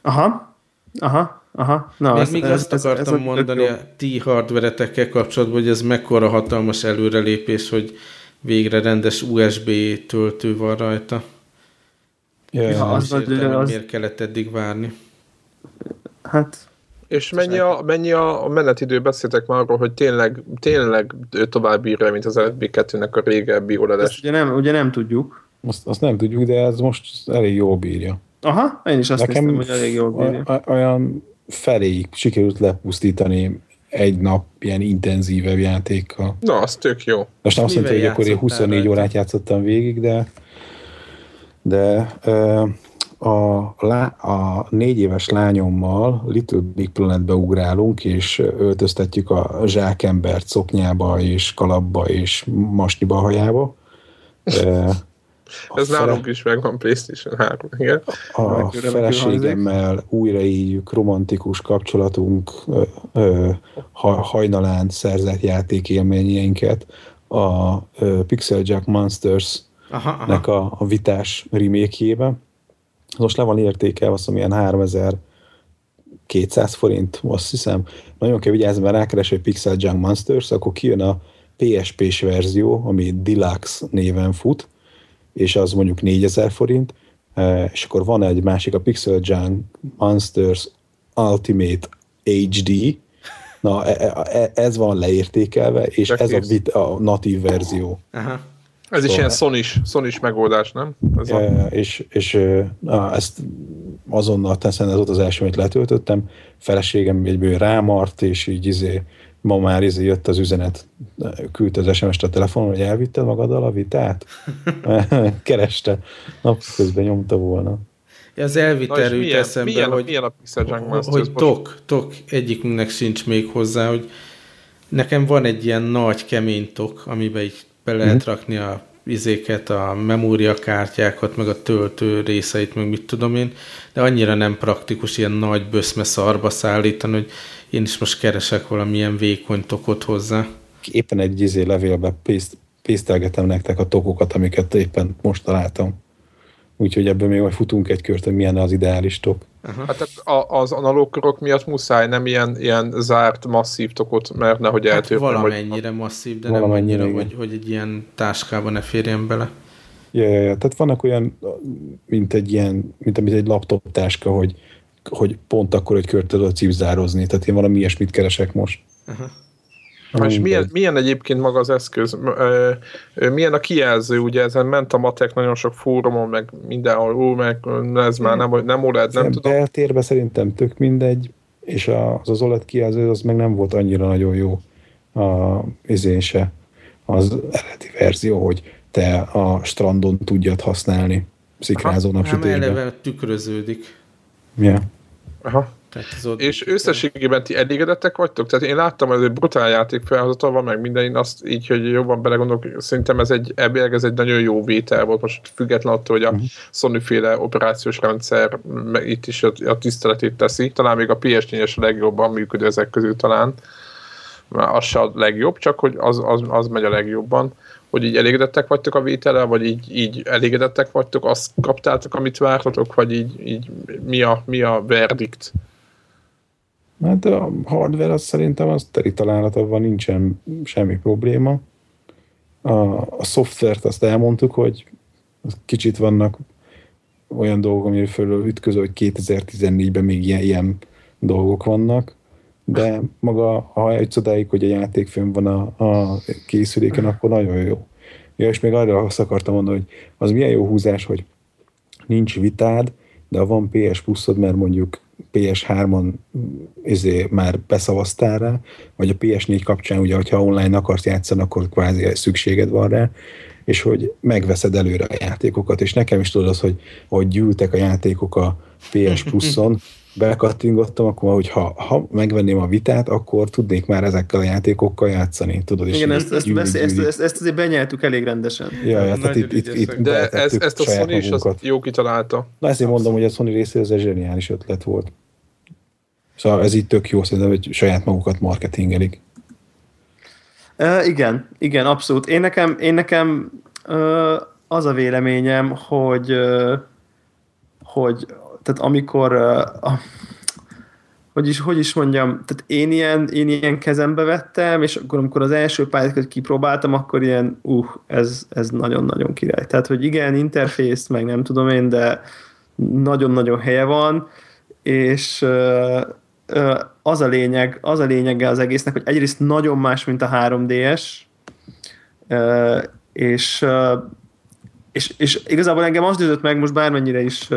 Aha, aha, aha. Na, még, ez, még ez, azt ez, akartam ez, ez mondani a ti hardveretekkel kapcsolatban, hogy ez mekkora hatalmas előrelépés, hogy végre rendes USB töltő van rajta. Ja, ja, az, az, értem, az... Miért kellett eddig várni? Hát... És mennyi a, mennyi a menetidő? Beszéltek már arról, hogy tényleg, tényleg tovább bírja, mint az LB2-nek a régebbi oleds. Ugye nem, ugye nem tudjuk. Azt, azt nem tudjuk, de ez most elég jól bírja. Aha, én is azt Nekem néztem, hogy elég jól bírja. Olyan feléig sikerült lepusztítani egy nap ilyen intenzívebb játékkal. Na, az tök jó. Most nem azt mondta, hogy akkor én 24 rajta? órát játszottam végig, de de a, a négy éves lányommal Little Big Planetbe ugrálunk, és öltöztetjük a zsákembert szoknyába, és kalapba, és masniba hajába. Ez fele... nálunk is megvan PlayStation 3, igen. A feleségemmel újraéljük romantikus kapcsolatunk ö, ö, hajnalán szerzett játékélményeinket a ö, Pixel Jack Monsters aha, aha. nek a, a vitás remake Most le van értékelve, azt mondom, ilyen 3200 forint, azt hiszem. Nagyon kell vigyázni, mert rákeres, hogy Pixel Junk Monsters, akkor kijön a PSP-s verzió, ami Deluxe néven fut, és az mondjuk 4000 forint, e, és akkor van egy másik, a Pixel Junk Monsters Ultimate HD, na e, e, ez van leértékelve, és ez a, a natív verzió. Aha. Ez is ilyen sony sony megoldás, nem? Ez a... És, és na, ezt azonnal teszem, ez volt az első, amit letöltöttem, feleségem egyből rámart, és így izé, ma már izé jött az üzenet, küldte az SMS-t a telefonon, hogy elvitted magaddal a vitát? Kereste. Napközben nyomta volna. Az elvitelről jut eszembe, milyen, hogy, milyen a hogy, hogy tok, tok egyikünknek sincs még hozzá, hogy nekem van egy ilyen nagy kemény tok, amiben így be lehet mm. rakni a izéket, a memóriakártyákat, meg a töltő részeit, meg mit tudom én, de annyira nem praktikus ilyen nagy böszme szarba szállítani, hogy én is most keresek valamilyen vékony tokot hozzá. Éppen egy izé levélbe pészt, pésztelgetem nektek a tokokat, amiket éppen most találtam. Úgyhogy ebből még majd futunk egy kört, hogy milyen az ideális tok. Uh-huh. Hát az analóg körök miatt muszáj, nem ilyen, ilyen zárt, masszív tokot, mert nehogy hát eltörjön. Valamennyire vagy... masszív, de valamennyire, nem annyira, hogy, hogy egy ilyen táskába ne férjen bele. Ja, ja, ja, tehát vannak olyan, mint egy ilyen, mint amit egy laptop táska, hogy, hogy pont akkor egy kört tudod cipzározni, tehát én valami ilyesmit keresek most. Uh-huh. És milyen, milyen egyébként maga az eszköz? Milyen a kijelző? Ugye ezen ment a matek nagyon sok fórumon, meg mindenhol, ú, meg ez már nem, nem OLED, nem tudom. Beltérbe szerintem tök mindegy, és az az OLED kijelző az meg nem volt annyira nagyon jó a izése, az eredeti verzió, hogy te a strandon tudjad használni szikrázó napsütésben. Nem eleve tükröződik. Ja. Aha. Tehát és összességében ti elégedettek vagytok? Tehát én láttam, hogy ez egy brutál játék felhozatal van, meg minden, azt így, hogy jobban belegondolok, szerintem ez egy, ebben ez egy nagyon jó vétel volt, most független attól, hogy a uh-huh. Sony féle operációs rendszer itt is a, a tiszteletét teszi, talán még a PS4-es a legjobban működő ezek közül talán, az se a legjobb, csak hogy az, az, az megy a legjobban hogy így elégedettek vagytok a vétele, vagy így, így elégedettek vagytok, azt kaptátok, amit vártatok, vagy így, így mi, a, mi a verdikt? Hát a hardware az szerintem az teri találatban nincsen semmi probléma. A, a szoftvert azt elmondtuk, hogy kicsit vannak olyan dolgok, amire fölül ütköző, hogy 2014-ben még ilyen, ilyen dolgok vannak, de maga, ha egy odáig, hogy a játék fönn van a, a készüléken, akkor nagyon jó. Ja, és még arra azt akartam mondani, hogy az milyen jó húzás, hogy nincs vitád, de ha van PS pluszod, mert mondjuk PS3-on izé már beszavaztál rá, vagy a PS4 kapcsán, ugye, hogyha online akarsz játszani, akkor kvázi szükséged van rá, és hogy megveszed előre a játékokat, és nekem is tudod az, hogy, hogy gyűltek a játékok a PS Plus-on, bekattingottam, akkor hogy ha, ha megvenném a vitát, akkor tudnék már ezekkel a játékokkal játszani, tudod? És Igen, ezt, ezt, gyűl, ezt, ezt, ezt, ezt azért benyeltük elég rendesen. Ja, ja tehát itt, itt, itt De ez, ezt a Sony is azt jó kitalálta. Na ezért mondom, hogy a Sony részéről ez egy zseniális ötlet volt. Szóval ez itt tök jó, szerintem, hogy saját magukat marketingelik. Uh, igen, igen, abszolút. Én nekem, én nekem uh, az a véleményem, hogy uh, hogy tehát amikor uh, hogy is, hogy is mondjam, tehát én ilyen, én ilyen kezembe vettem, és akkor amikor az első pályákat kipróbáltam, akkor ilyen, uh, ez, ez nagyon-nagyon király. Tehát, hogy igen, interfész, meg nem tudom én, de nagyon-nagyon helye van, és uh, uh, az a lényeg, az a lényege az egésznek, hogy egyrészt nagyon más, mint a 3DS, uh, és, és, és igazából engem az győzött meg, most bármennyire is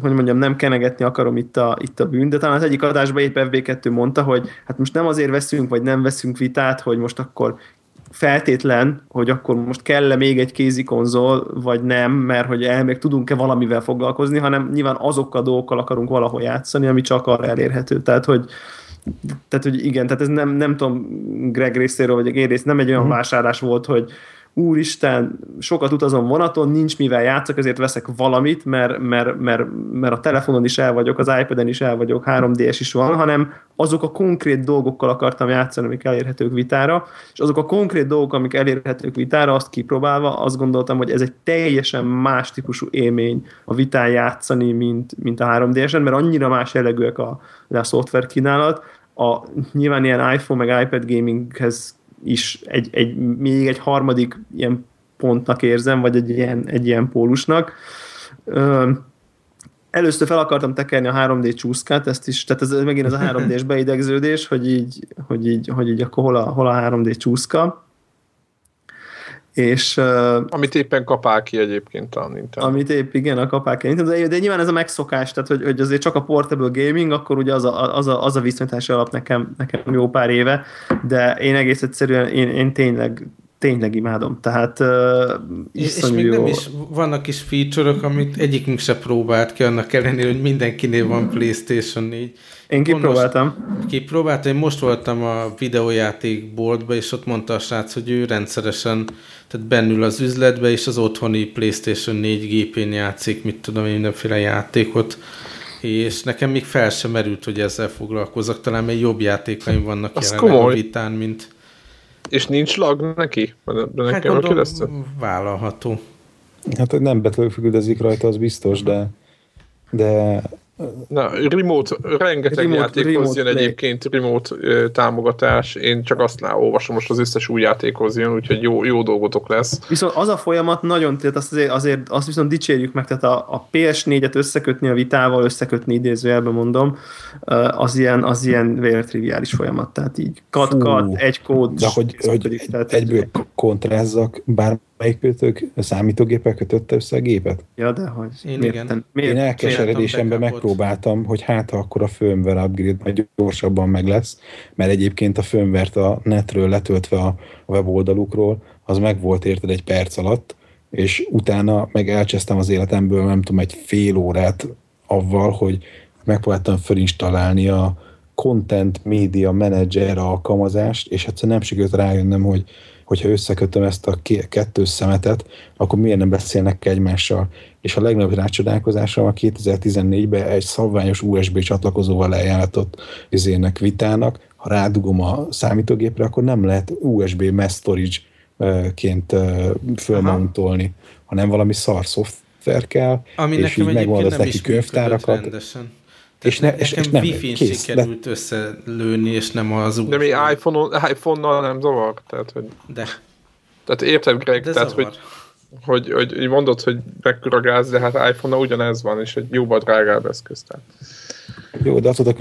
hogy mondjam, nem kenegetni akarom itt a, itt a bűn, de talán az egyik adásban épp FB2 mondta, hogy hát most nem azért veszünk, vagy nem veszünk vitát, hogy most akkor feltétlen, hogy akkor most kell-e még egy kézi konzol, vagy nem, mert hogy el még tudunk-e valamivel foglalkozni, hanem nyilván azokkal a dolgokkal akarunk valahol játszani, ami csak arra elérhető. Tehát, hogy tehát, hogy igen, tehát ez nem, nem tudom Greg részéről, vagy én rész, nem egy olyan uh-huh. vásárlás volt, hogy úristen, sokat utazom vonaton, nincs mivel játszok, ezért veszek valamit, mert, mert, mert, mert a telefonon is el vagyok, az iPad-en is el vagyok, 3DS is van, hanem azok a konkrét dolgokkal akartam játszani, amik elérhetők vitára, és azok a konkrét dolgok, amik elérhetők vitára, azt kipróbálva, azt gondoltam, hogy ez egy teljesen más típusú élmény a vitán játszani, mint, mint a 3DS-en, mert annyira más jellegűek a, a szoftver kínálat, a, nyilván ilyen iPhone meg iPad gaminghez is egy, egy, még egy harmadik ilyen pontnak érzem, vagy egy ilyen, egy ilyen pólusnak. Először fel akartam tekerni a 3D csúszkát, ezt is, tehát ez megint az a 3D-s beidegződés, hogy így, hogy így, hogy így akkor hol a, hol a 3D csúszka. És, amit éppen kapál ki egyébként a Nintendo. Amit épp igen, a kapál ki Nintendo, de, de nyilván ez a megszokás, tehát hogy, hogy azért csak a portable gaming, akkor ugye az a, az a, az a viszonyítási alap nekem, nekem jó pár éve, de én egész egyszerűen, én, én tényleg tényleg imádom. Tehát uh, és, még jó. nem is vannak is feature-ok, amit egyikünk se próbált ki, annak ellenére, hogy mindenkinél van PlayStation 4. Én kipróbáltam. Most, kipróbáltam, én most voltam a videójáték boltba, és ott mondta a srác, hogy ő rendszeresen tehát bennül az üzletbe, és az otthoni PlayStation 4 gépén játszik, mit tudom én, mindenféle játékot, és nekem még fel sem merült, hogy ezzel foglalkozok, talán még jobb játékaim vannak jelenleg a vitán, mint... És nincs lag neki? De hát gondolom, vállalható. Hát, hogy nem betölfüggözik rajta, az biztos, de de Na, remote, rengeteg remote, játékhoz remote jön play. egyébként remote ö, támogatás. Én csak azt olvasom, most az összes új játékhoz jön, úgyhogy jó, jó dolgotok lesz. Viszont az a folyamat nagyon, tehát azt azért, azért azt viszont dicsérjük meg, tehát a, a PS4-et összekötni a vitával, összekötni idézőjelben mondom, az ilyen, az ilyen vértriviális folyamat, tehát így kat-kat, egy kód. De hogy, hogy egy, egyből kontrázzak, bár melyik számítógépek kötötte össze a gépet? Ja, de hogy. Én igen. Miért? Én elkeseredésemben megpróbáltam, hogy hát ha akkor a firmware upgrade majd gyorsabban meg lesz, mert egyébként a firmware a netről letöltve a weboldalukról, az meg volt érted egy perc alatt, és utána meg elcsesztem az életemből, nem tudom, egy fél órát avval, hogy megpróbáltam felinstallálni a Content Media Manager alkalmazást, és egyszerűen nem sikerült rájönnöm, hogy hogyha összekötöm ezt a kettős szemetet, akkor miért nem beszélnek egymással. És a legnagyobb rácsodálkozásom a 2014-ben egy szabványos USB csatlakozóval lejáratott izének vitának, ha rádugom a számítógépre, akkor nem lehet USB mass storage-ként fölmountolni, hanem valami szar szoftver kell, Ami és így megvan neki könyvtárakat. Rendesen. És, ne, és, és nem, Wi-Fi-n kész, sikerült de... összelőni, és nem az úgy. De mi iPhone-on, iPhone-nal nem zavar? Tehát, hogy... De. Tehát értem, Greg, de tehát, hogy, hogy, hogy, hogy, mondod, hogy mekkora gáz, de hát iPhone-nal ugyanez van, és egy jóval drágább eszköz. Tehát. Jó, de azt a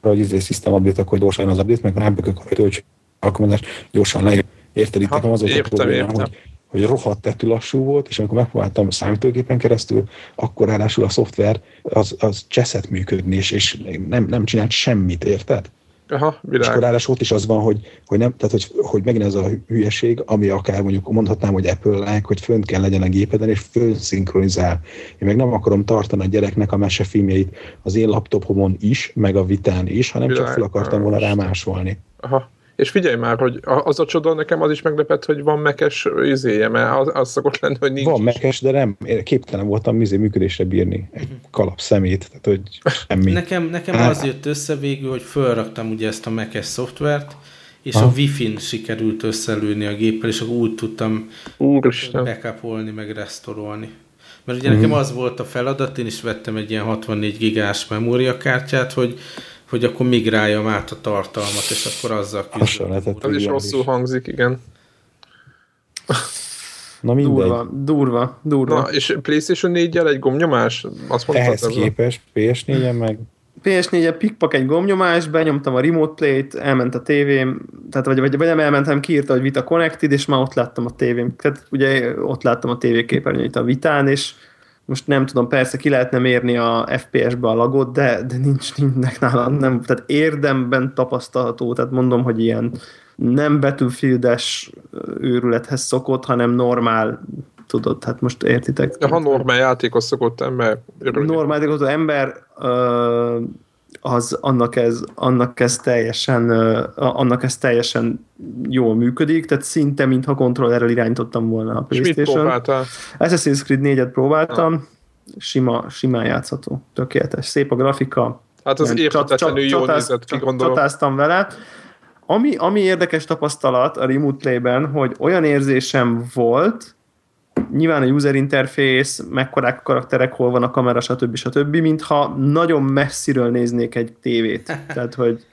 hogy izé system update, akkor gyorsan az update, meg rábökök, hogy töltsük alkalmazást, gyorsan lejön. Érted, itt nekem az a probléma, hogy hogy rohadt tetű lassú volt, és amikor megpróbáltam a számítógépen keresztül, akkor ráadásul a szoftver az, az cseszett működni, és, és nem, nem csinált semmit, érted? Aha, világ. És akkor ráadásul ott is az van, hogy, hogy, nem, tehát, hogy, hogy megint ez a hülyeség, ami akár mondjuk mondhatnám, hogy Apple-like, hogy fönt kell legyen a gépeden, és fönn szinkronizál. Én meg nem akarom tartani a gyereknek a mesefilmjeit az én laptopomon is, meg a vitán is, hanem világ. csak fel akartam volna rá másolni. Aha. És figyelj már, hogy az a csoda nekem az is meglepett, hogy van mekes izéje, mert az, az szokott lenni, hogy nincs. Van mekes, de nem, én képtelen voltam izé működésre bírni egy kalap szemét, tehát hogy semmi. Nekem, nekem az jött össze végül, hogy felraktam ugye ezt a mekes szoftvert, és ha. a Wi-Fi-n sikerült összelőni a géppel, és akkor úgy tudtam Úristen. backupolni, meg restaurolni. Mert ugye mm-hmm. nekem az volt a feladat, én is vettem egy ilyen 64 gigás memóriakártyát, hogy hogy akkor migráljam át a tartalmat, és akkor azzal küzdöm. Az is rosszul is. hangzik, igen. Na mindegy. Durva, durva, durva. Na, és PlayStation 4-jel egy gomnyomás? Azt mondtad, Ehhez képest PS4-en meg PS4-en pikpak egy gomnyomás, benyomtam a remote play-t, elment a tévém, tehát vagy, vagy, vagy nem elmentem, kiírta, hogy Vita Connected, és már ott láttam a tévém. Tehát ugye ott láttam a tévéképernyőt a Vitán, és most nem tudom, persze ki lehetne mérni a FPS-be a lagot, de, de nincs, nincs nálam, nem, tehát érdemben tapasztalható, tehát mondom, hogy ilyen nem Battlefield-es őrülethez szokott, hanem normál tudod, hát most értitek. Ha normál játékos szokott ember. Normál játékos ember, az annak ez, annak ez teljesen annak ez teljesen jól működik, tehát szinte mintha kontrollerrel irányítottam volna a Playstation. És mit próbáltál? Assassin's Creed 4-et próbáltam, ha. sima, simán játszható, tökéletes. Szép a grafika. Hát az értetetlenül jól nézett ki, gondolom. Csatáztam vele. Ami, ami érdekes tapasztalat a Remote Play-ben, hogy olyan érzésem volt, nyilván a user interface, mekkorák a karakterek, hol van a kamera, stb. stb., mintha nagyon messziről néznék egy tévét. Tehát, hogy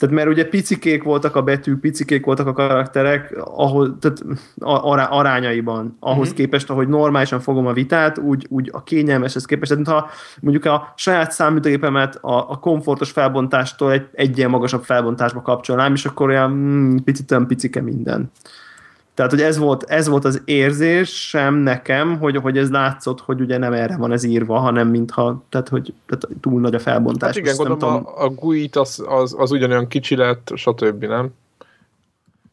tehát mert ugye picikék voltak a betűk, picikék voltak a karakterek, ahol, tehát arányaiban, ahhoz uh-huh. képest, ahogy normálisan fogom a vitát, úgy, úgy a kényelmeshez képest, tehát ha mondjuk a saját számítógépemet a, a komfortos felbontástól egy, egy ilyen magasabb felbontásba kapcsolnám, és akkor olyan mm, picit olyan picike minden. Tehát, hogy ez volt, ez volt az érzésem nekem, hogy, hogy ez látszott, hogy ugye nem erre van ez írva, hanem mintha, tehát, hogy tehát túl nagy a felbontás. Hát igen, gondolom a, a GUI-t az, az, az ugyanolyan kicsi lett, stb., nem?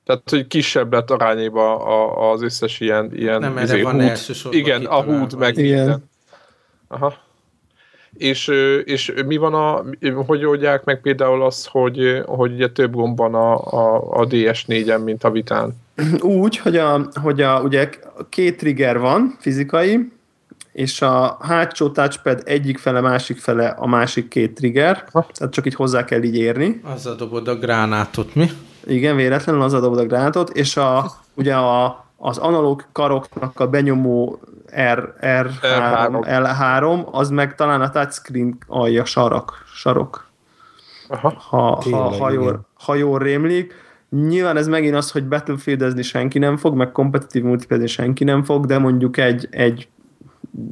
Tehát, hogy kisebb lett arányéba a, az összes ilyen, ilyen Nem, erre van elsősorban Igen, a húd meg Igen. minden. Aha. És, és mi van a, hogy oldják meg például az, hogy, hogy ugye több gomb van a, a, a DS4-en, mint a Vitán? Úgy, hogy, a, hogy a, ugye két trigger van, fizikai, és a hátsó touchpad egyik fele, másik fele a másik két trigger, Ha. tehát csak így hozzá kell így érni. Azzal dobod a gránátot, mi? Igen, véletlenül az dobod a gránátot, és a, ugye a, az analóg karoknak a benyomó R, R3, R3. L3, az meg talán a touchscreen alja sarok, sarok Aha. ha, ha, Tényleg, ha, jól, igen. ha jól rémlik. Nyilván ez megint az, hogy Battlefieldezni senki nem fog, meg kompetitív multiplayer senki nem fog, de mondjuk egy, egy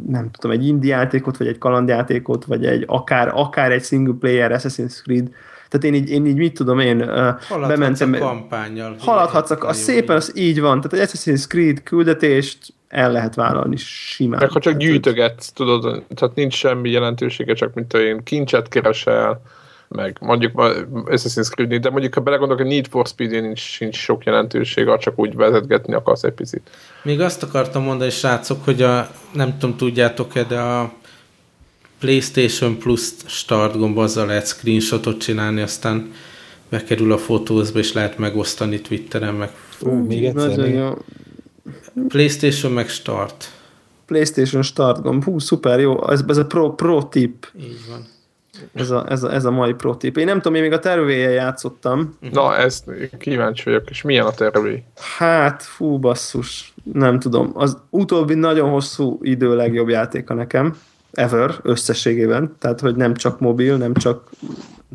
nem tudom, egy indie játékot, vagy egy kalandjátékot, vagy egy akár, akár egy single player Assassin's Creed. Tehát én így, én így mit tudom, én Haladhatsz bementem, a kampányjal. haladhatsz, a, a szépen az így van, tehát egy Assassin's Creed küldetést el lehet vállalni simán. Meg ha csak Tehát, gyűjtögetsz, tudod, tehát nincs semmi jelentősége, csak mint én kincset keresel, meg mondjuk Assassin's creed de mondjuk ha belegondolok, hogy Need for speed nincs, sincs sok jelentősége, csak úgy vezetgetni akarsz egy picit. Még azt akartam mondani, srácok, hogy a, nem tudom, tudjátok-e, de a PlayStation Plus start gomb, azzal lehet screenshotot csinálni, aztán bekerül a fotózba, és lehet megosztani Twitteren, meg Ú, még egyszer, még. PlayStation meg start. PlayStation Start gomb. Hú, szuper, jó. Ez, ez a pro, pro tip. Így van. Ez a, ez, a, ez a mai pro tip. Én nem tudom, én még a tervéje játszottam. Na, ezt kíváncsi vagyok, és milyen a tervé? Hát, fú, basszus. Nem tudom. Az utóbbi nagyon hosszú idő legjobb játéka nekem. Ever, összességében. Tehát, hogy nem csak mobil, nem csak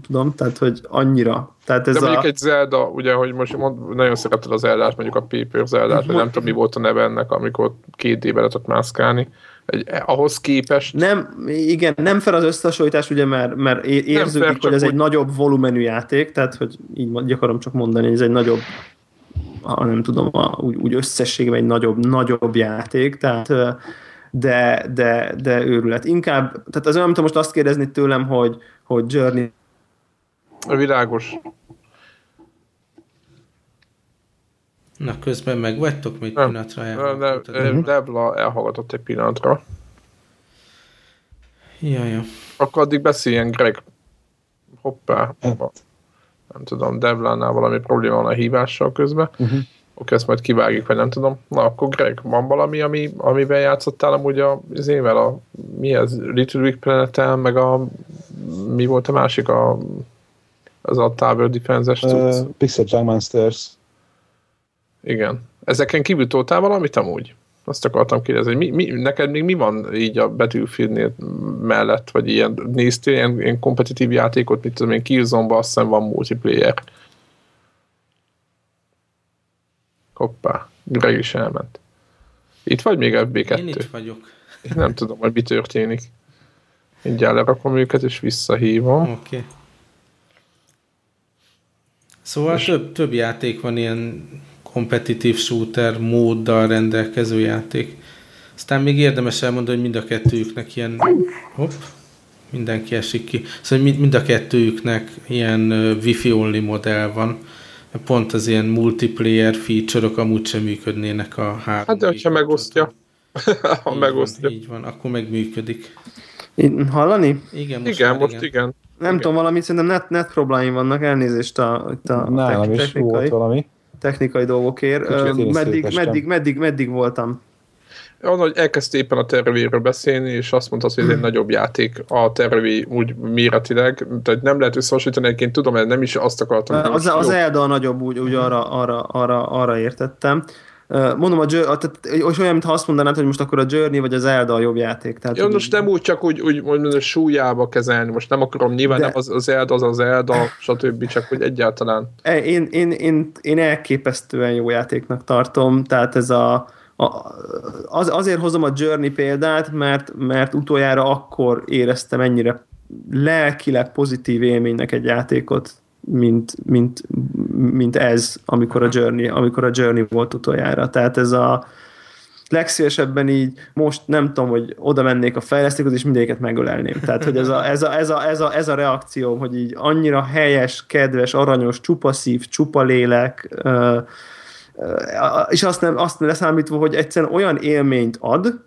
tudom, tehát, hogy annyira. Tehát ez De mondjuk a... egy Zelda, ugye, hogy most mond, nagyon szereted az Zeldát, mondjuk a Paper Zeldát, vagy nem tudom, mi volt a neve ennek, amikor két D-be lehetett mászkálni. Egy, ahhoz képest Nem, igen, nem fel az összehasonlítás, ugye, mert, mert érződik, csak hogy ez úgy- egy nagyobb volumenű játék, tehát, hogy így így akarom csak mondani, hogy ez egy nagyobb, ha nem tudom, a, úgy, úgy összességében egy nagyobb, nagyobb játék, tehát de, de, de őrület. Inkább, tehát az olyan, mint most azt kérdezni tőlem, hogy, hogy Journey világos. Na, közben megvagytok, mit Nem. pillanatra ne, Debla elhallgatott egy pillanatra. Ja, ja. Akkor addig beszéljen Greg. Hoppá. Hát. Nem tudom, Devlánál valami probléma van a hívással közben. Uh-huh. Oké, ezt majd kivágjuk, vagy nem tudom. Na, akkor Greg, van valami, ami, amivel játszottál amúgy a, az ével a, mi ez, Little Big planet meg a, mi volt a másik, a, az a Tower Defense-es? Uh, Pixel Junk Monsters. Igen. Ezeken kívül toltál valamit amúgy? Azt akartam kérdezni, hogy mi, mi, neked még mi van így a Battlefieldnél mellett, vagy ilyen, néztél ilyen, ilyen kompetitív játékot, mit tudom én, Killzone-ban azt hiszem van multiplayer. Hoppá, Greg is elment. Itt vagy még FB2? Én itt vagyok. Én nem tudom, hogy mi történik. Mindjárt lerakom őket, és visszahívom. Oké. Okay. Szóval több, több játék van ilyen kompetitív shooter móddal rendelkező játék. Aztán még érdemes elmondani, hogy mind a kettőjüknek ilyen... Hopp, mindenki esik ki. Szóval mind, mind a kettőjüknek ilyen wifi only modell van. Pont az ilyen multiplayer feature-ok amúgy sem működnének a három. Hát de, hogyha megosztja. ha Így megosztja. Van, így van, akkor meg működik. Én- Hallani? Igen, most Igen, már most igen. Nem Igen. tudom, valami szerintem net, net problémáim vannak, elnézést a, itt a Nálam is volt valami. Technikai dolgokért. Kicsit Meddig, meddig, meddig, meddig voltam? Onnan, hogy elkezdte éppen a tervéről beszélni, és azt mondta, hogy ez egy nagyobb játék a tervé úgy méretileg, tehát nem lehet összehasonlítani, egyébként tudom, hogy nem is azt akartam. Az, az jó. Elda a nagyobb, úgy, úgy arra, arra, arra, arra értettem. Mondom, a, a tehát, olyan, mintha azt mondanád, hogy most akkor a Journey vagy az Elda a jobb játék. Tehát, hogy- most nem úgy csak úgy, úgy mondom, súlyába kezelni, most nem akarom, nyilván De- nem az, az Elda, az az Elda, stb. csak hogy egyáltalán. E, Én, én, én, én elképesztően jó játéknak tartom, tehát ez a, a az, azért hozom a Journey példát, mert, mert utoljára akkor éreztem ennyire lelkileg pozitív élménynek egy játékot, mint, mint, mint ez, amikor a Journey, amikor a Journey volt utoljára. Tehát ez a legszívesebben így most nem tudom, hogy oda mennék a fejlesztőkhoz, és mindegyiket megölelném. Tehát, hogy ez a, ez, a, ez, a, ez, a, ez a reakció, hogy így annyira helyes, kedves, aranyos, csupa szív, csupa lélek, és azt nem, azt leszámítva, hogy egyszerűen olyan élményt ad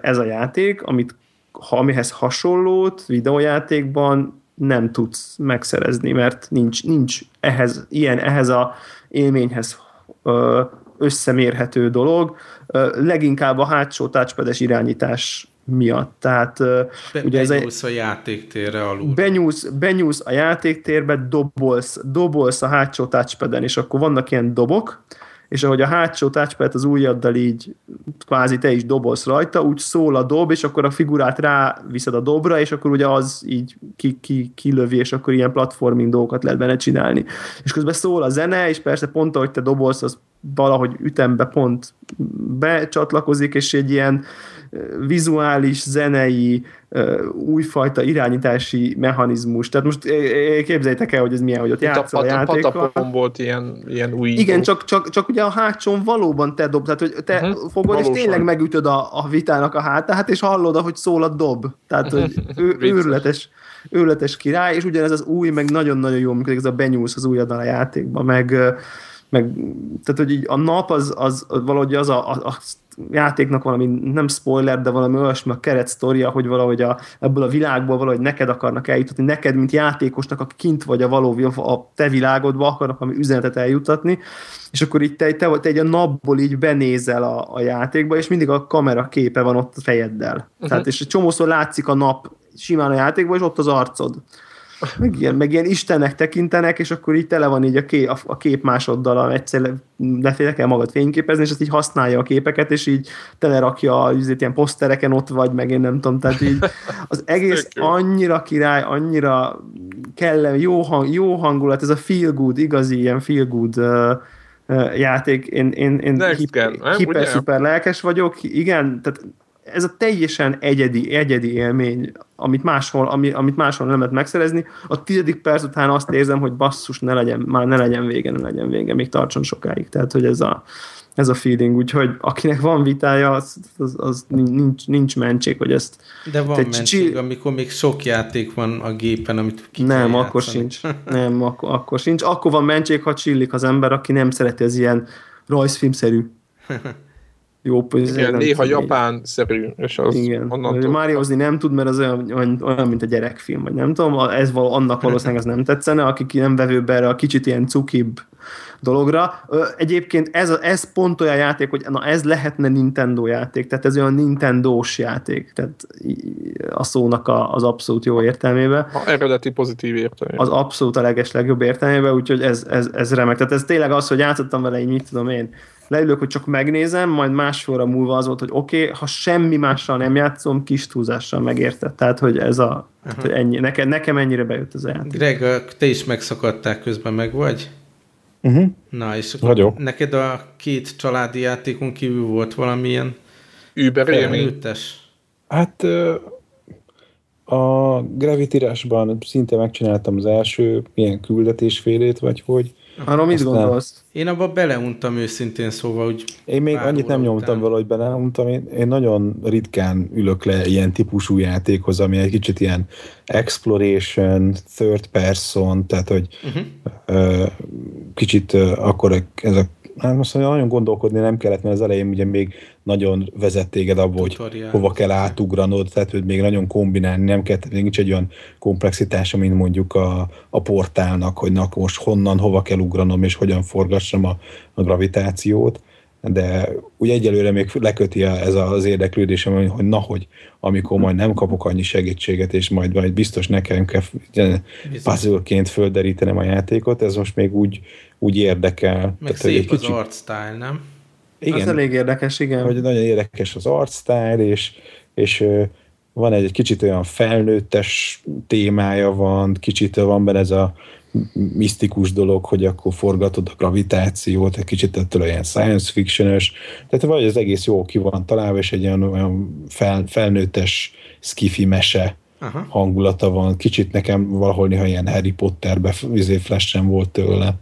ez a játék, amit ha amihez hasonlót videójátékban nem tudsz megszerezni, mert nincs, nincs ehhez, ilyen, ehhez a élményhez összemérhető dolog, leginkább a hátsó touchpades irányítás miatt. Tehát Be, ugye ez benyúlsz a játéktérre alul. Benyúlsz, benyúlsz a játéktérbe, dobolsz, dobolsz a hátsó touchpaden, és akkor vannak ilyen dobok, és ahogy a hátsó touchpad az ujjaddal így kvázi te is dobolsz rajta, úgy szól a dob, és akkor a figurát rá viszed a dobra, és akkor ugye az így ki, ki, kilövi, és akkor ilyen platforming dolgokat lehet benne csinálni. És közben szól a zene, és persze pont ahogy te dobolsz, az valahogy ütembe pont becsatlakozik, és egy ilyen vizuális, zenei, újfajta irányítási mechanizmus. Tehát most képzeljétek el, hogy ez milyen, hogy ott játszol a, a játékkal. volt ilyen, ilyen új... Igen, csak, csak, csak ugye a hátson valóban te dob, tehát hogy te uh-huh. fogod, Valósan. és tényleg megütöd a, a vitának a hátát, és hallod, hogy szól a dob. Tehát, hogy ő, őrületes, őrületes király, és ugyanez az új, meg nagyon-nagyon jó, amikor ez a benyúlsz az újadal a játékba, meg meg tehát, hogy így a nap az, az, az valahogy az a, a, a játéknak valami, nem spoiler, de valami olyasmi a keret sztoria, hogy valahogy a, ebből a világból valahogy neked akarnak eljutatni, neked, mint játékosnak, aki kint vagy a való a te világodba, akarnak valami üzenetet eljutatni, és akkor így te, te, te egy a napból így benézel a, a játékba, és mindig a kamera képe van ott a fejeddel. Uh-huh. Tehát, és csomószor látszik a nap simán a játékban, és ott az arcod meg ilyen, meg ilyen istennek tekintenek, és akkor így tele van így a, kép, a, kép másoddal, egyszer leféle kell magad fényképezni, és azt így használja a képeket, és így telerakja az ilyen posztereken ott vagy, meg én nem tudom, tehát így az egész annyira király, annyira kell, jó, hang, jó hangulat, ez a feel good, igazi ilyen feel good uh, játék, én, én, én hiper, szuper lelkes vagyok, igen, tehát ez a teljesen egyedi, egyedi élmény, amit máshol, ami, amit máshol nem lehet megszerezni. A tizedik perc után azt érzem, hogy basszus, ne legyen, már ne legyen vége, ne legyen vége, még tartson sokáig. Tehát, hogy ez a, ez a feeling, úgyhogy akinek van vitája, az, az, az nincs, nincs mentség, hogy ezt... De van mentség, csi... amikor még sok játék van a gépen, amit ki Nem, akkor sincs. Nem, akkor, akkor sincs. Akkor van mentség, ha csillik az ember, aki nem szereti az ilyen rajzfilmszerű jó pozíció. Igen, néha japán-szerű, és az Igen. onnantól... Máriózni nem tud, mert az olyan, olyan, mint a gyerekfilm, vagy nem tudom, ez val, annak valószínűleg ez nem tetszene, akik nem vevő erre a kicsit ilyen cukibb dologra. Egyébként ez, a, ez pont olyan játék, hogy na ez lehetne Nintendo játék, tehát ez olyan Nintendo-s játék, tehát a szónak a, az abszolút jó értelmébe. A eredeti pozitív értelmébe. Az abszolút a leges legjobb értelmébe, úgyhogy ez, ez, ez remek. Tehát ez tényleg az, hogy játszottam vele, így mit tudom én, leülök, hogy csak megnézem, majd másfél óra múlva az volt, hogy oké, okay, ha semmi mással nem játszom, kis túlzással megérted. Tehát, hogy ez a, tehát, hogy ennyi, neked, nekem ennyire bejött az játék. Greg, te is megszakadtál közben, meg vagy? Uh-huh. Na, és akkor Vagyok. neked a két családi játékon kívül volt valamilyen Uber élmény? Hát a gravity szinte megcsináltam az első ilyen küldetésfélét, vagy hogy arra mit Aztán... gondolsz? Én abba beleuntam őszintén, szóval úgy... Én még annyit nem nyomtam vele, hogy beleuntam. Én, én nagyon ritkán ülök le ilyen típusú játékhoz, ami egy kicsit ilyen exploration, third person, tehát hogy uh-huh. uh, kicsit akkor ez a hát most nagyon gondolkodni nem kellett, mert az elején ugye még nagyon vezet téged abba, hogy hova kell átugranod, tehát hogy még nagyon kombinálni nem kell, még nincs egy olyan komplexitása, mint mondjuk a, a portálnak, hogy na most honnan, hova kell ugranom, és hogyan forgassam a, a gravitációt de ugye egyelőre még leköti ez az érdeklődésem, hogy na, hogy amikor majd nem kapok annyi segítséget, és majd, majd biztos nekem kell puzzle földerítenem a játékot, ez most még úgy, úgy érdekel. Meg Tehát, szép egy kicsi... az art style, nem? Igen. Az elég érdekes, igen. Hogy nagyon érdekes az art style, és, és van egy, egy kicsit olyan felnőttes témája van, kicsit van benne ez a misztikus dolog, hogy akkor forgatod a gravitációt, egy kicsit ettől olyan science fiction-ös, tehát vagy az egész jó ki van találva, és egy olyan, olyan fel, felnőttes skifi mese Aha. hangulata van. Kicsit nekem valahol néha ilyen Harry Potterbe izé flash volt tőle,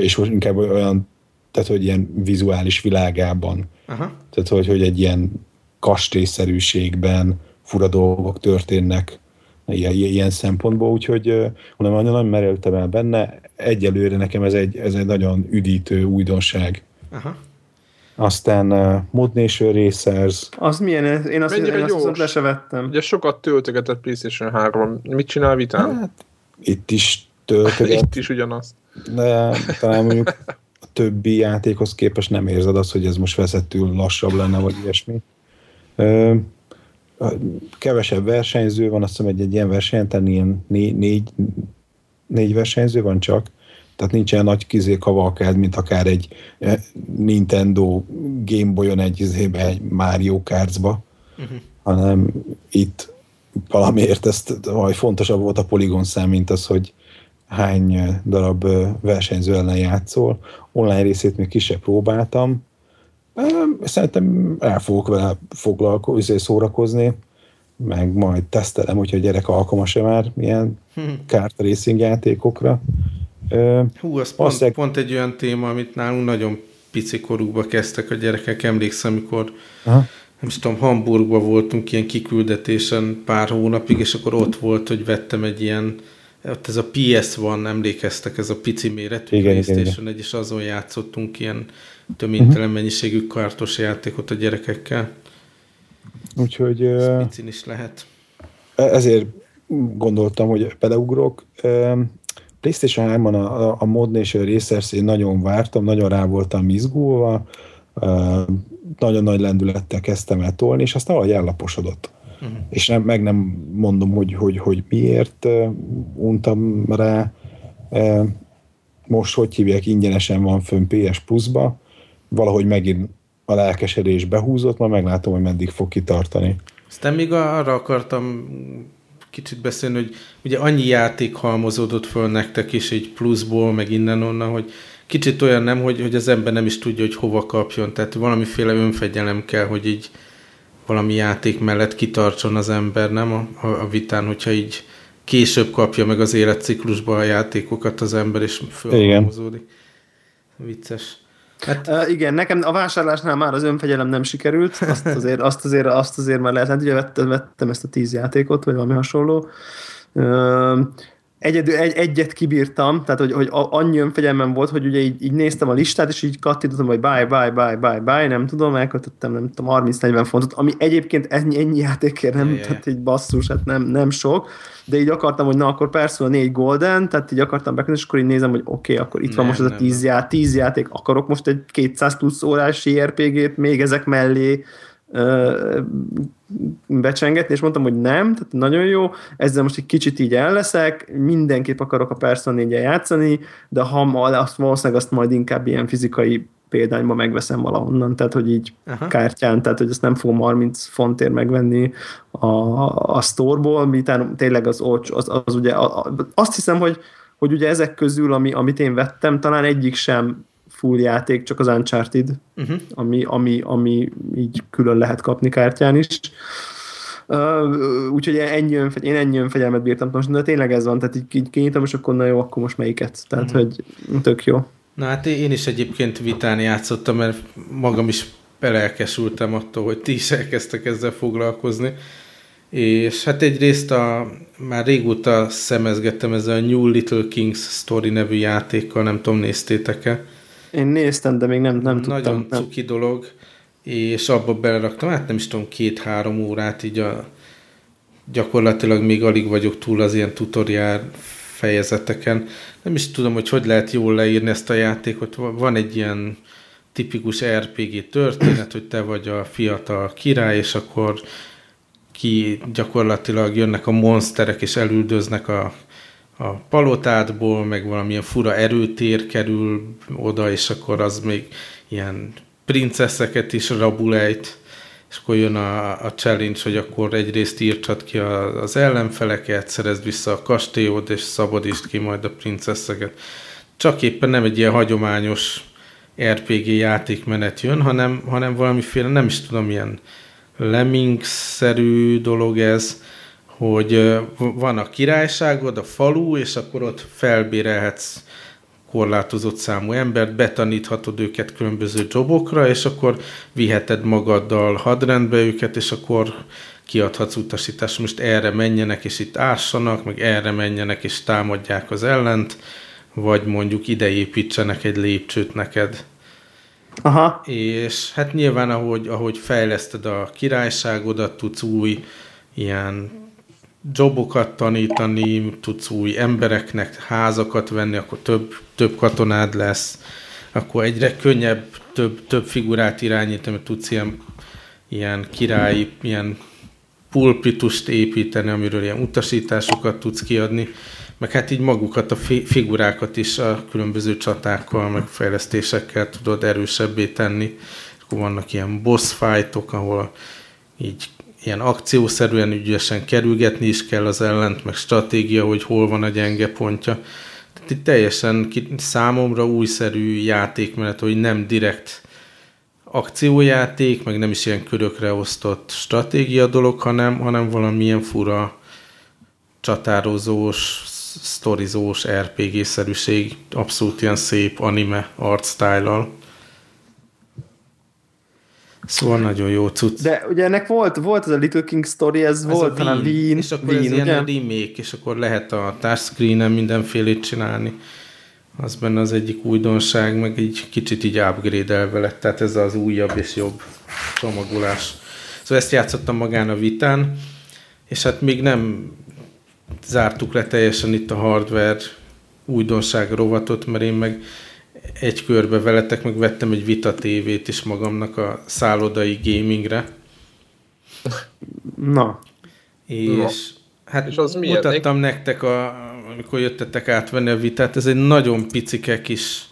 és most inkább olyan tehát hogy ilyen vizuális világában. Aha. Tehát, hogy, hogy egy ilyen kastélyszerűségben fura dolgok történnek ilyen, ilyen szempontból, úgyhogy mondom, nagyon merültem el benne. Egyelőre nekem ez egy, ez egy nagyon üdítő újdonság. Aha. Aztán uh, Mod Nation Racers. Az milyen? Én azt, Mennyire én azt gyors? viszont le se vettem. Ugye sokat töltögetett PlayStation 3 Mit csinál vitán? Hát, itt is töltöget, Itt is ugyanazt. de talán mondjuk a többi játékhoz képest nem érzed azt, hogy ez most veszettül lassabb lenne, vagy ilyesmi. Ö, kevesebb versenyző van, azt hiszem egy, egy ilyen versenyen, tehát ilyen négy, négy, négy versenyző van csak, tehát nincsen nagy kizé kavalkád, mint akár egy eh, Nintendo Game Boy-on egy, izébe, egy Mario Kartsba, uh-huh. hanem itt valamiért ezt, vagy fontosabb volt a poligon szám, mint az, hogy hány darab eh, versenyző ellen játszol. Online részét még kisebb próbáltam. Szerintem el fogok vele foglalkozni, szórakozni, meg majd tesztelem, hogyha a gyerek alkalmas-e már ilyen kart racing játékokra. Hú, az pont, Aztán... pont egy olyan téma, amit nálunk nagyon pici korukba kezdtek a gyerekek. Emlékszem, amikor Aha. nem is tudom, Hamburgban voltunk ilyen kiküldetésen pár hónapig, és akkor ott volt, hogy vettem egy ilyen ott ez a PS1, emlékeztek, ez a pici méretű igen, PlayStation igen, egy, és azon játszottunk ilyen töménytelen uh-huh. mennyiségű kartos játékot a gyerekekkel. Úgyhogy... Ez picin is lehet. Ezért gondoltam, hogy beleugrok. PlayStation 3-on a, a, a Mod Nation Racers én nagyon vártam, nagyon rá voltam izgulva, nagyon nagy lendülettel kezdtem el tolni, és aztán valahogy ellaposodott. Uh-huh. És nem, meg nem mondom, hogy, hogy, hogy miért untam rá. Most, hogy hívják, ingyenesen van fönn PS Plus-ba, valahogy megint a lelkesedés behúzott, ma meglátom, hogy meddig fog kitartani. Aztán még arra akartam kicsit beszélni, hogy ugye annyi játék halmozódott föl nektek is egy pluszból, meg innen-onnan, hogy kicsit olyan nem, hogy, hogy az ember nem is tudja, hogy hova kapjon, tehát valamiféle önfegyelem kell, hogy így valami játék mellett kitartson az ember, nem a, a vitán, hogyha így később kapja meg az életciklusba a játékokat az ember, és fölhalmozódik. Vicces. Hát, uh, igen, nekem a vásárlásnál már az önfegyelem nem sikerült, azt azért, azt azért, azt azért már lehet, hát ugye vettem, vettem ezt a tíz játékot, vagy valami hasonló. Uh, egyedül, egy, egyet kibírtam, tehát hogy, hogy annyi önfegyelmem volt, hogy ugye így, így néztem a listát, és így kattintottam, hogy bye, bye, bye, bye, bye, nem tudom, elkötöttem, nem tudom, 30-40 fontot, ami egyébként ennyi, ennyi játékért nem, yeah, tehát így basszus, hát nem, nem sok, de így akartam, hogy na, akkor persze a négy golden, tehát így akartam bekötni, és akkor így nézem, hogy oké, okay, akkor itt nem, van most ez a 10 já, tíz játék, akarok most egy 200 plusz órás JRPG-t még ezek mellé, becsengetni, és mondtam, hogy nem, tehát nagyon jó, ezzel most egy kicsit így elleszek, mindenképp akarok a Persona 4 játszani, de ha azt valószínűleg azt majd inkább ilyen fizikai példányba megveszem valahonnan, tehát hogy így Aha. kártyán, tehát hogy ezt nem fogom 30 fontért megvenni a, a storeból, miután tényleg az, az, az, az ugye, a, azt hiszem, hogy, hogy ugye ezek közül, ami, amit én vettem, talán egyik sem full játék, csak az Uncharted, uh-huh. ami, ami, ami így külön lehet kapni kártyán is. Uh, úgyhogy ennyi önfegy, én ennyi önfegyelmet bírtam most, de tényleg ez van, tehát így, így kinyitom, és akkor na jó, akkor most melyiket. Tehát, uh-huh. hogy tök jó. Na hát én is egyébként vitán játszottam, mert magam is belelkesültem attól, hogy ti is elkezdtek ezzel foglalkozni. És hát egyrészt a, már régóta szemezgettem ezzel a New Little Kings Story nevű játékkal, nem tudom, néztétek-e? Én néztem, de még nem, nem tudtam. Nagyon nem. cuki dolog, és abba beleraktam, hát nem is tudom, két-három órát, így a, gyakorlatilag még alig vagyok túl az ilyen tutoriál fejezeteken. Nem is tudom, hogy hogy lehet jól leírni ezt a játékot. Van egy ilyen tipikus RPG történet, hogy te vagy a fiatal király, és akkor ki gyakorlatilag jönnek a monsterek, és elüldöznek a a palotádból, meg valamilyen fura erőtér kerül oda, és akkor az még ilyen princeszeket is rabulejt, és akkor jön a, a challenge, hogy akkor egyrészt írtsad ki a, az ellenfeleket, szerezd vissza a kastélyod, és szabadítsd ki majd a princeszeket. Csak éppen nem egy ilyen hagyományos RPG játékmenet jön, hanem, hanem valamiféle, nem is tudom, ilyen lemmings-szerű dolog ez, hogy van a királyságod, a falu, és akkor ott felbérelhetsz korlátozott számú embert, betaníthatod őket különböző jobokra, és akkor viheted magaddal hadrendbe őket, és akkor kiadhatsz utasítást, most erre menjenek, és itt ássanak, meg erre menjenek, és támadják az ellent, vagy mondjuk ide építsenek egy lépcsőt neked. Aha. És hát nyilván, ahogy, ahogy fejleszted a királyságodat, tudsz új ilyen jobokat tanítani, tudsz új embereknek házakat venni, akkor több, több katonád lesz, akkor egyre könnyebb több, több figurát irányítani, tudsz ilyen, ilyen királyi, ilyen pulpitust építeni, amiről ilyen utasításokat tudsz kiadni, meg hát így magukat a figurákat is a különböző csatákkal, meg fejlesztésekkel tudod erősebbé tenni. Akkor vannak ilyen boss fightok, ahol így ilyen akciószerűen ügyesen kerülgetni is kell az ellent, meg stratégia, hogy hol van a gyenge pontja. Tehát itt teljesen számomra újszerű játékmenet, hogy nem direkt akciójáték, meg nem is ilyen körökre osztott stratégia dolog, hanem, hanem valamilyen fura csatározós, sztorizós RPG-szerűség, abszolút ilyen szép anime art style-al. Szóval nagyon jó cucc. De ugye ennek volt, volt ez a Little King Story, ez, ez volt talán Wien. És akkor Wien, ez ugye? ilyen remake, és akkor lehet a touchscreen-en mindenfélét csinálni. Az benne az egyik újdonság, meg egy kicsit így upgrade-elve lett, tehát ez az újabb és jobb csomagolás. Szóval ezt játszottam magán a vitán, és hát még nem zártuk le teljesen itt a hardware újdonság rovatot, mert én meg egy körbe veletek, meg vettem egy Vita tévét is magamnak a szállodai gamingre. Na. És Na. hát és az mutattam milyen? nektek, a, amikor jöttetek átvenni a Vitát, ez egy nagyon picike kis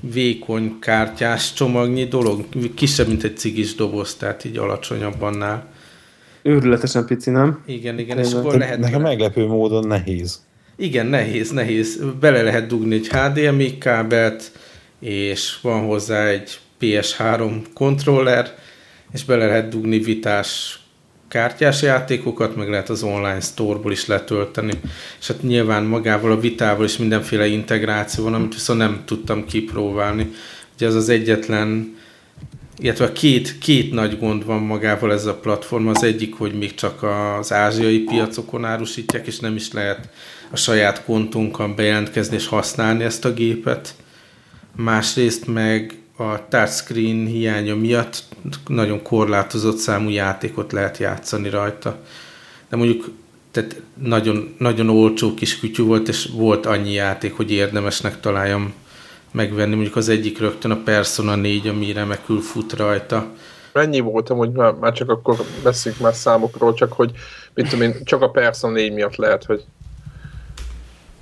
vékony kártyás csomagnyi dolog, kisebb, mint egy cigis doboz, tehát így alacsonyabb annál. Őrületesen pici, nem? Igen, igen, és akkor lehet... Nekem meglepő módon nehéz. Igen, nehéz, nehéz. Bele lehet dugni egy HDMI kábelt, és van hozzá egy PS3 kontroller, és bele lehet dugni vitás kártyás játékokat, meg lehet az online store-ból is letölteni. És hát nyilván magával a vitával is mindenféle integráció van, amit viszont nem tudtam kipróbálni. Ugye ez az egyetlen, illetve két, két nagy gond van magával ez a platform. Az egyik, hogy még csak az ázsiai piacokon árusítják, és nem is lehet a saját kontunkkal bejelentkezni és használni ezt a gépet másrészt meg a touchscreen hiánya miatt nagyon korlátozott számú játékot lehet játszani rajta. De mondjuk tehát nagyon, nagyon olcsó kis kütyű volt, és volt annyi játék, hogy érdemesnek találjam megvenni. Mondjuk az egyik rögtön a Persona 4, ami remekül fut rajta. Mennyi voltam, hogy már, már csak akkor beszéljünk már számokról, csak hogy mit tudom én, csak a Persona 4 miatt lehet, hogy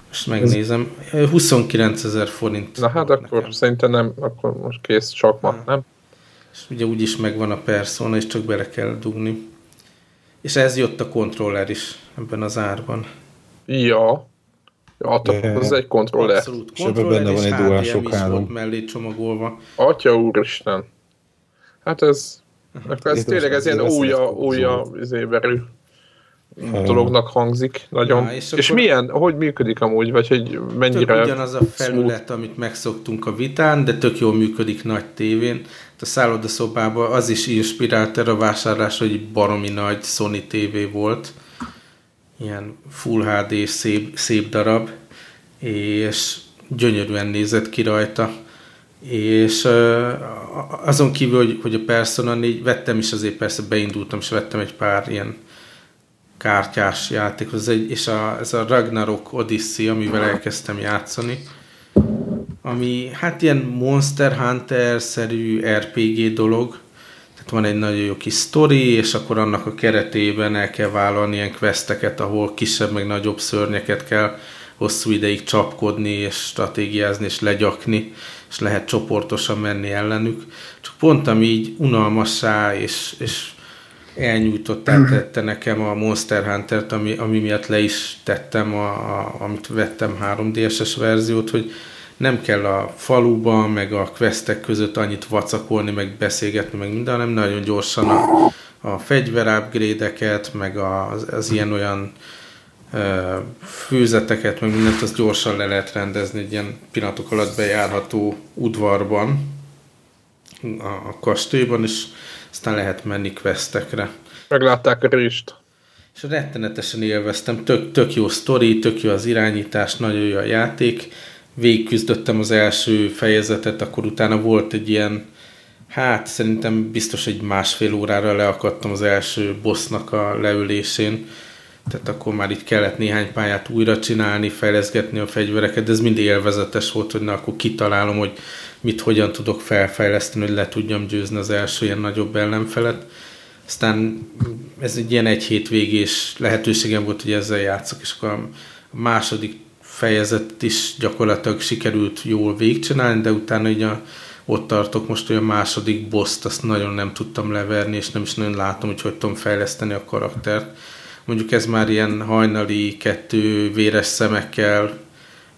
most megnézem. 29 ezer forint. Na hát akkor nekem. szerintem nem, akkor most kész csak nem? És ugye úgyis megvan a persona, és csak bele kell dugni. És ez jött a kontroller is ebben az árban. Ja. Ja, De az egy kontroller. Abszolút kontroller, benne van egy DualShock 3. mellé csomagolva. Atya úristen. Hát ez, ez tényleg ez ilyen újja, újja izéberű dolognak hangzik nagyon. Ja, és, és milyen, hogy működik amúgy, vagy hogy mennyire... Tök ugyanaz a felület, smooth. amit megszoktunk a vitán, de tök jól működik nagy tévén. A szállodaszobában az is inspirált erre a vásárlásra, hogy baromi nagy Sony TV volt. Ilyen Full HD szép, szép darab, és gyönyörűen nézett ki rajta. És azon kívül, hogy, hogy a Persona 4, vettem is azért persze beindultam, és vettem egy pár ilyen kártyás játék, ez egy, és a, ez a Ragnarok Odyssey, amivel elkezdtem játszani, ami hát ilyen Monster Hunter-szerű RPG dolog, tehát van egy nagyon jó kis sztori, és akkor annak a keretében el kell vállalni ilyen questeket, ahol kisebb meg nagyobb szörnyeket kell hosszú ideig csapkodni, és stratégiázni, és legyakni, és lehet csoportosan menni ellenük. Csak pont ami így unalmassá, és, és elnyújtottál tette nekem a Monster Hunter-t, ami, ami miatt le is tettem, a, a, amit vettem 3DS-es verziót, hogy nem kell a faluban, meg a questek között annyit vacakolni, meg beszélgetni, meg minden, hanem nagyon gyorsan a, a fegyver upgrade meg az, az ilyen-olyan főzeteket, meg mindent, azt gyorsan le lehet rendezni egy ilyen pillanatok alatt bejárható udvarban, a, a kastélyban, és aztán lehet menni questekre. Meglátták a rést. És rettenetesen élveztem, tök, tök jó sztori, tök jó az irányítás, nagyon jó a játék. Végigküzdöttem az első fejezetet, akkor utána volt egy ilyen, hát szerintem biztos egy másfél órára leakadtam az első bossnak a leülésén. Tehát akkor már itt kellett néhány pályát újra csinálni, fejleszgetni a fegyvereket, de ez mind élvezetes volt, hogy na akkor kitalálom, hogy mit hogyan tudok felfejleszteni, hogy le tudjam győzni az első ilyen nagyobb ellenfelet. Aztán ez egy ilyen egy hétvégés lehetőségem volt, hogy ezzel játszok, és akkor a második fejezet is gyakorlatilag sikerült jól végigcsinálni, de utána így ott tartok most, hogy a második boss azt nagyon nem tudtam leverni, és nem is nagyon látom, hogy hogy tudom fejleszteni a karaktert. Mondjuk ez már ilyen hajnali kettő véres szemekkel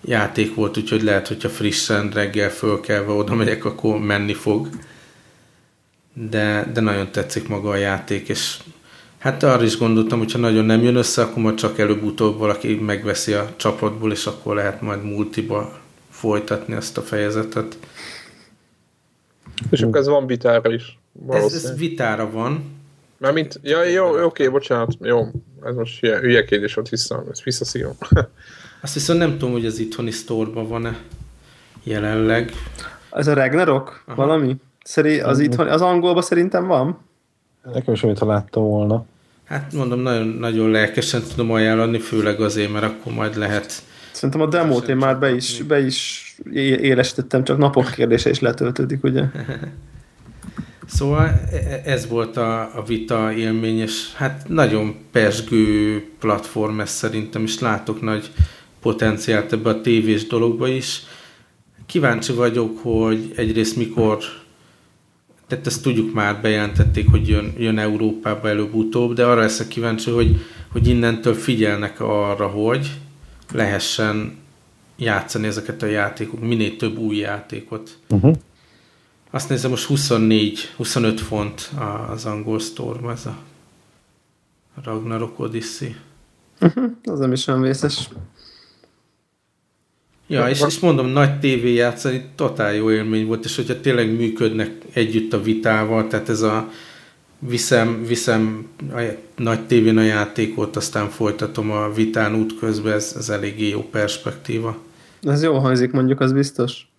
játék volt, úgyhogy lehet, hogyha frissen reggel fölkelve oda megyek, akkor menni fog. De, de nagyon tetszik maga a játék, és hát arra is gondoltam, hogyha nagyon nem jön össze, akkor majd csak előbb-utóbb valaki megveszi a csapatból, és akkor lehet majd multiba folytatni ezt a fejezetet. És akkor ez van vitára is. Ez, ez vitára van. Mert mint, ja, jó, oké, okay, bocsánat, jó, ez most hülye, hülye kérdés volt, vissza, ezt visszaszívom. Azt viszont nem tudom, hogy az itthoni sztorban van-e jelenleg. Ez a Ragnarok? Aha. Valami? Szeri, az, itthon, az angolban szerintem van? Nekem is, amit ha láttam volna. Hát mondom, nagyon, nagyon lelkesen tudom ajánlani, főleg azért, mert akkor majd lehet... Szerintem a demót én már be is, be is élesítettem, csak napok kérdése is letöltődik, ugye? Szóval e, e, ez volt a, a vita élmény, és hát nagyon pesgő platform ez szerintem, és látok nagy potenciált ebbe a tévés dologba is. Kíváncsi vagyok, hogy egyrészt mikor, tehát ezt tudjuk már, bejelentették, hogy jön, jön Európába előbb-utóbb, de arra leszek kíváncsi, hogy, hogy innentől figyelnek arra, hogy lehessen játszani ezeket a játékok, minél több új játékot. Uh-huh. Azt nézem, most 24, 25 font az angol store ez a Ragnarok Odyssey. Uh-huh, az nem is olyan vészes. Ja, és, és mondom, nagy tévé játszani totál jó élmény volt, és hogyha tényleg működnek együtt a vitával, tehát ez a viszem, viszem a nagy tévén a játékot, aztán folytatom a vitán út közben, ez, ez eléggé jó perspektíva. Ez jó hangzik, mondjuk, az biztos.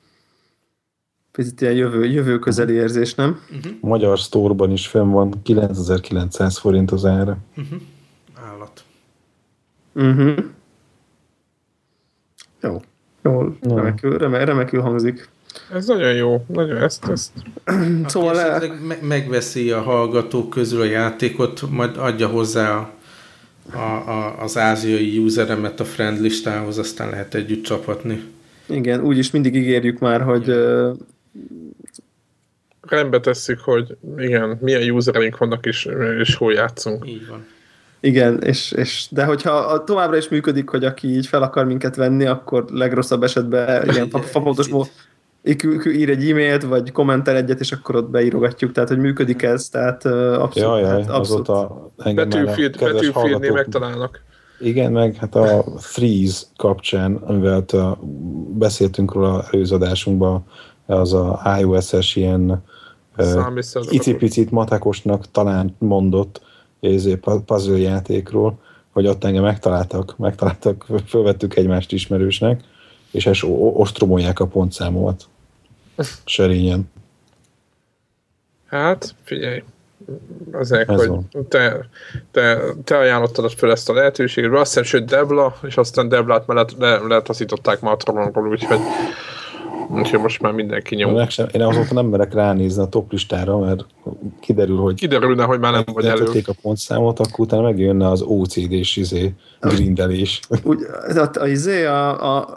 Picit ilyen jövő, jövő közeli érzés, nem? Uh-huh. A magyar sztorban is fenn van, 9900 forint az ára. Uh-huh. Állat. Uh-huh. Jó. Jó, remekül, reme, remekül hangzik. Ez nagyon jó, nagyon ezt, ezt. szóval le... me- megveszi a hallgatók közül a játékot, majd adja hozzá a, a, a, az ázsiai useremet a friend listához, aztán lehet együtt csapatni. Igen, úgyis mindig ígérjük már, hogy rendbe tesszük, hogy igen, milyen userink vannak, és, és hol játszunk. Így van. Igen, és, és, de hogyha továbbra is működik, hogy aki így fel akar minket venni, akkor legrosszabb esetben ilyen fapontos ír egy e-mailt, vagy kommentel egyet, és akkor ott beírogatjuk, tehát hogy működik ez, tehát abszolút. Jaj, jaj, hát abszolút. azóta megtalálnak. Igen, meg hát a Freeze kapcsán, amivel beszéltünk róla előző adásunkban, az a iOS-es ilyen icipicit matekosnak talán mondott puzzle játékról, hogy ott engem megtaláltak, megtaláltak, fölvettük egymást ismerősnek, és es ostromolják a pontszámomat. Serényen. Hát, figyelj, azért, Ez hogy te, te, te ajánlottad fel ezt a lehetőséget, azt hiszem, sőt Debla, és aztán Deblát mellett le, letaszították már a trónról, úgyhogy Úgyhogy most már mindenki nyom. Meg sem, én azóta nem merek ránézni a top listára, mert kiderül, hogy kiderülne, hogy már nem vagy elő. a pontszámot, akkor utána megjönne az OCD-s izé, grindelés. Úgy, a, a, izé, a, a,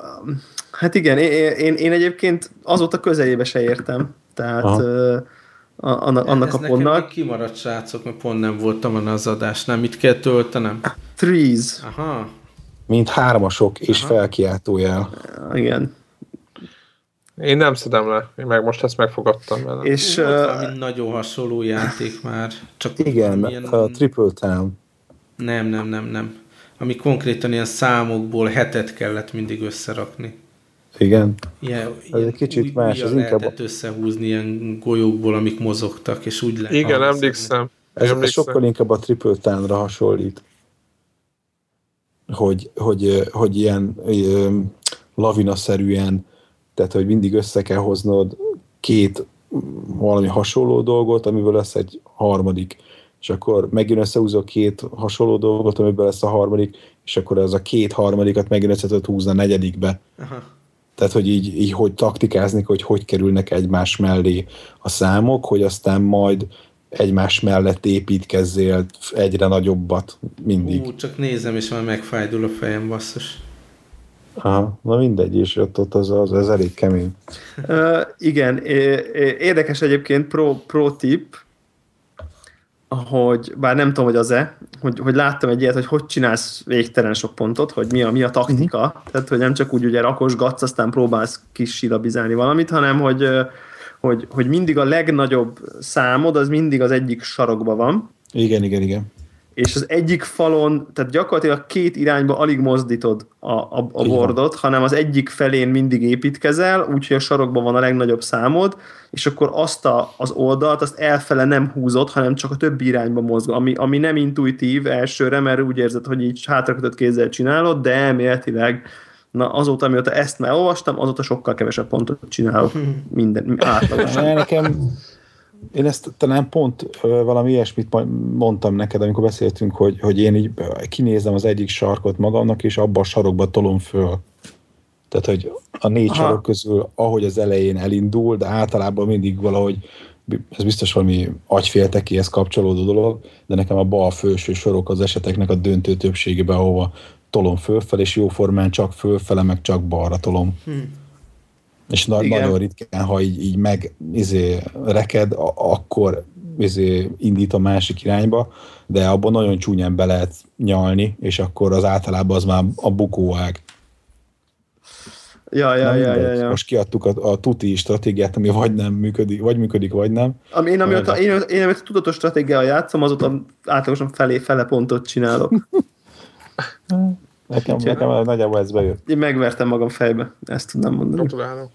hát igen, én, én, én, egyébként azóta közelébe se értem. Tehát Aha. a, annak, annak Ez a pontnak. Ez kimaradt srácok, mert pont nem voltam az adásnál. Mit kell töltenem? Threes. Aha. Mint hármasok és Aha. felkiáltójel. Igen. Én nem szedem le, én meg most ezt megfogadtam. Vele. És uh, nagyon hasonló játék már. Csak igen, milyen... a Triple Town. Nem, nem, nem, nem. ami konkrétan ilyen számokból hetet kellett mindig összerakni. Igen. Ilyen, Ez egy kicsit új, más, ez inkább- lehetett összehúzni ilyen golyókból, amik mozogtak, és úgy lehet. Igen, emlékszem. Ez, Emlékszem. sokkal inkább a Triple Town-ra hasonlít. Hogy, hogy, hogy ilyen ö, lavinaszerűen, tehát hogy mindig össze kell hoznod két valami hasonló dolgot, amiből lesz egy harmadik, és akkor megint összehúzol két hasonló dolgot, amiből lesz a harmadik, és akkor ez a két harmadikat megint össze húzni a negyedikbe. Aha. Tehát, hogy így, így hogy taktikázni, hogy hogy kerülnek egymás mellé a számok, hogy aztán majd egymás mellett építkezzél egyre nagyobbat mindig. Ú, csak nézem, és már megfájdul a fejem, basszus. Aha, na mindegy, és ott, ott az, az, az elég kemény. Uh, igen, érdekes egyébként pro, pro tip, hogy bár nem tudom, hogy az-e, hogy, hogy láttam egy ilyet, hogy hogy csinálsz végtelen sok pontot, hogy mi a, mi a taktika, uh-huh. tehát hogy nem csak úgy ugye rakosgatsz, aztán próbálsz kis silabizálni valamit, hanem hogy, hogy, hogy mindig a legnagyobb számod, az mindig az egyik sarokban van, Igen, igen, igen. És az egyik falon, tehát gyakorlatilag két irányba alig mozdítod a, a, a bordot, hanem az egyik felén mindig építkezel, úgyhogy a sarokban van a legnagyobb számod, és akkor azt a, az oldalt, azt elfele nem húzod, hanem csak a többi irányba mozgol, ami, ami nem intuitív elsőre, mert úgy érzed, hogy így hátrakötött kézzel csinálod, de elméletileg Na azóta, mióta ezt már olvastam, azóta sokkal kevesebb pontot csinálok minden. Ne, Nekem, én ezt talán pont valami ilyesmit mondtam neked, amikor beszéltünk, hogy, hogy én így kinézem az egyik sarkot magamnak, és abba a sarokba tolom föl. Tehát, hogy a négy Aha. sarok közül, ahogy az elején elindul, de általában mindig valahogy, ez biztos valami agyféltekéhez kapcsolódó dolog, de nekem a bal felső sorok az eseteknek a döntő többségében, ahova tolom fölfel, és jóformán csak fölfele, meg csak balra tolom. És na- Igen. nagyon ritkán, ha így, így meg izé, reked, a- akkor izé, indít a másik irányba, de abban nagyon csúnyán be lehet nyalni, és akkor az általában az már a bukóág. Ja, ja, ja, ja, ja. Most kiadtuk a, a tuti stratégiát, ami vagy nem működik, vagy működik, vagy nem. Ami, én, amióta, én, én amióta tudatos stratégiával játszom, azóta átlagosan felé fele pontot csinálok. Nekem, Úgyhogy- nekem nagyjából ez bejött. Én megvertem magam fejbe, ezt tudnám mondani. Gratulálok.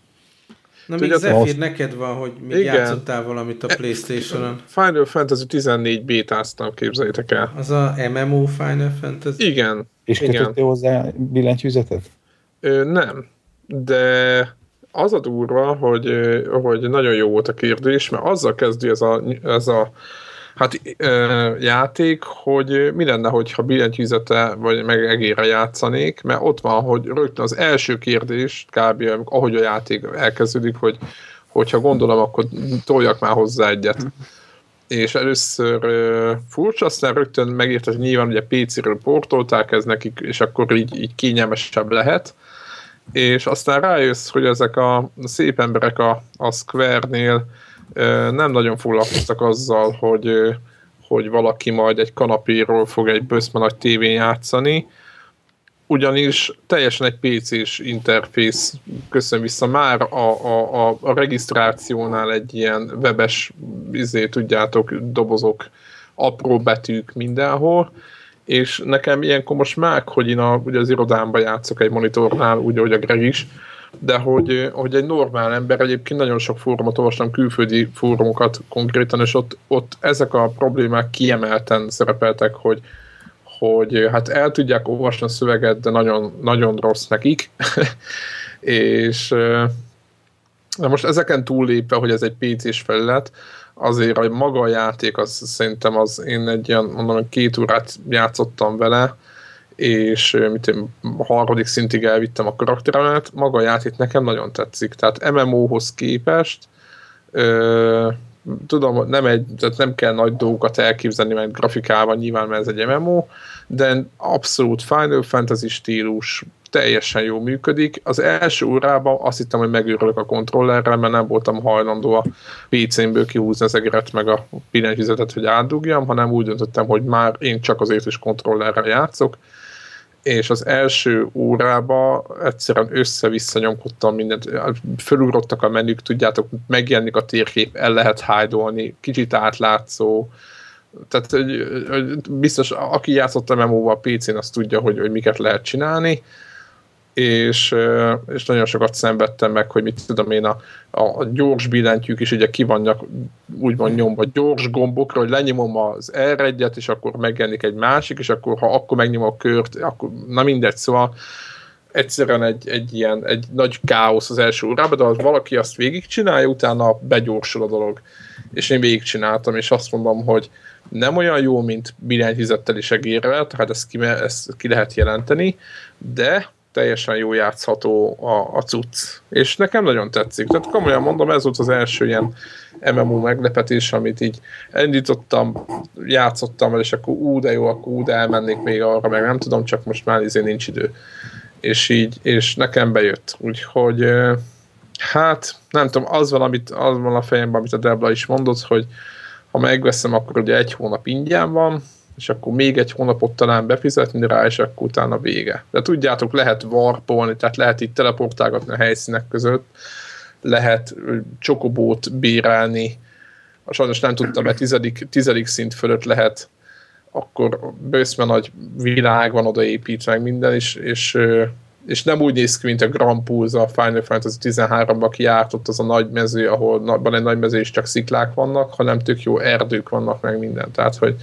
Na még Zephyr, neked van, hogy még Igen. játszottál valamit a Playstation-on. Final Fantasy 14 bétáztam, képzeljétek el. Az a MMO Final Fantasy? Igen. És Igen. kötöttél hozzá billentyűzetet? Ö, nem, de az a durva, hogy, hogy nagyon jó volt a kérdés, mert azzal kezdi ez a, ez a hát, ö, játék, hogy mi lenne, hogyha billentyűzete vagy meg egére játszanék, mert ott van, hogy rögtön az első kérdés, kb. ahogy a játék elkezdődik, hogy hogyha gondolom, akkor toljak már hozzá egyet. És először ö, furcsa, aztán rögtön megírta, hogy nyilván ugye PC-ről portolták ez nekik, és akkor így, így kényelmesebb lehet. És aztán rájössz, hogy ezek a szép emberek a, a Square-nél nem nagyon foglalkoztak azzal, hogy, hogy valaki majd egy kanapéról fog egy böszme nagy tévén játszani, ugyanis teljesen egy PC-s interfész. Köszön vissza már a, a, a, a regisztrációnál egy ilyen webes, izé, tudjátok, dobozok, apró betűk mindenhol, és nekem ilyenkor most már, hogy én a, ugye az irodámban játszok egy monitornál, úgy, ahogy a Greg is, de hogy, hogy egy normál ember, egyébként nagyon sok fórumot olvastam, külföldi fórumokat konkrétan, és ott, ott ezek a problémák kiemelten szerepeltek, hogy, hogy hát el tudják olvasni a szöveget, de nagyon, nagyon rossz nekik. és de most ezeken túllépve, hogy ez egy PC-s felület, azért a maga a játék, az szerintem az én egy ilyen, mondom, két órát játszottam vele, és mit én, a harmadik szintig elvittem a karakteremet, maga a játék nekem nagyon tetszik, tehát MMO-hoz képest ö, tudom, nem, egy, tehát nem kell nagy dolgokat elképzelni, mert grafikával nyilván, mert ez egy MMO, de abszolút Final Fantasy stílus, teljesen jó működik. Az első órában azt hittem, hogy megőrülök a kontrollerrel, mert nem voltam hajlandó a PC-mből kihúzni az egeret meg a billentyűzetet, hogy átdugjam, hanem úgy döntöttem, hogy már én csak azért is kontrollerrel játszok, és az első órába egyszerűen össze-vissza nyomkodtam mindent, fölugrottak a menük, tudjátok, megjelenik a térkép, el lehet hájdolni, kicsit átlátszó, Tehát hogy, hogy biztos, aki játszott MMO-val PC-n, az tudja, hogy, hogy miket lehet csinálni, és, és nagyon sokat szenvedtem meg, hogy mit tudom én, a, a gyors billentyűk is ugye ki vannak úgymond nyomva gyors gombokra, hogy lenyomom az r 1 és akkor megjelenik egy másik, és akkor ha akkor megnyomom a kört, akkor na mindegy, szóval egyszerűen egy, egy ilyen egy nagy káosz az első órában, de az valaki azt végigcsinálja, utána begyorsul a dolog. És én végigcsináltam, és azt mondom, hogy nem olyan jó, mint billentyűzettel segérvel, tehát ezt ki, ezt ki lehet jelenteni, de teljesen jó játszható a, a cucc. És nekem nagyon tetszik. Tehát komolyan mondom, ez volt az első ilyen MMO meglepetés, amit így elindítottam, játszottam el, és akkor ú, de jó, akkor ú, de elmennék még arra, meg nem tudom, csak most már izé nincs idő. És így, és nekem bejött. Úgyhogy hát, nem tudom, az van, amit, az van a fejemben, amit a Debla is mondott, hogy ha megveszem, akkor ugye egy hónap ingyen van, és akkor még egy hónapot talán befizetni rá, és akkor utána vége. De tudjátok, lehet warpolni, tehát lehet itt teleportálgatni a helyszínek között, lehet csokobót bírálni, sajnos nem tudtam, mert tizedik, tizedik szint fölött lehet, akkor bőszme nagy világ van odaépítve, meg minden, és, és, és nem úgy néz ki, mint a Grand Pools a Final Fantasy 13-ban, aki járt ott az a nagy mező, ahol van egy nagy mező, és csak sziklák vannak, hanem tök jó erdők vannak, meg minden. Tehát, hogy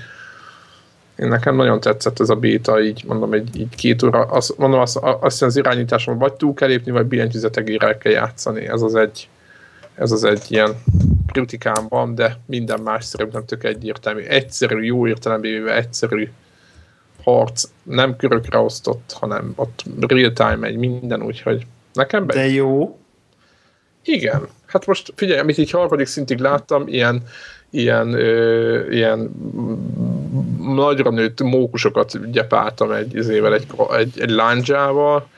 én nekem nagyon tetszett ez a béta, így mondom, egy, így két óra, azt, mondom, azt, azt az irányításon vagy túl kell lépni, vagy billentyűzetegére kell játszani. Ez az egy, ez az egy ilyen kritikám van, de minden más szerintem tök egyértelmű. Egyszerű, jó értelemben egyszerű harc, nem körökre osztott, hanem ott real time egy minden, úgyhogy nekem be. De jó. Igen. Hát most figyelj, amit így harmadik szintig láttam, ilyen ilyen, ö, ilyen nagyra nőtt mókusokat gyepáltam egy izével, egy, egy, egy lándzsával,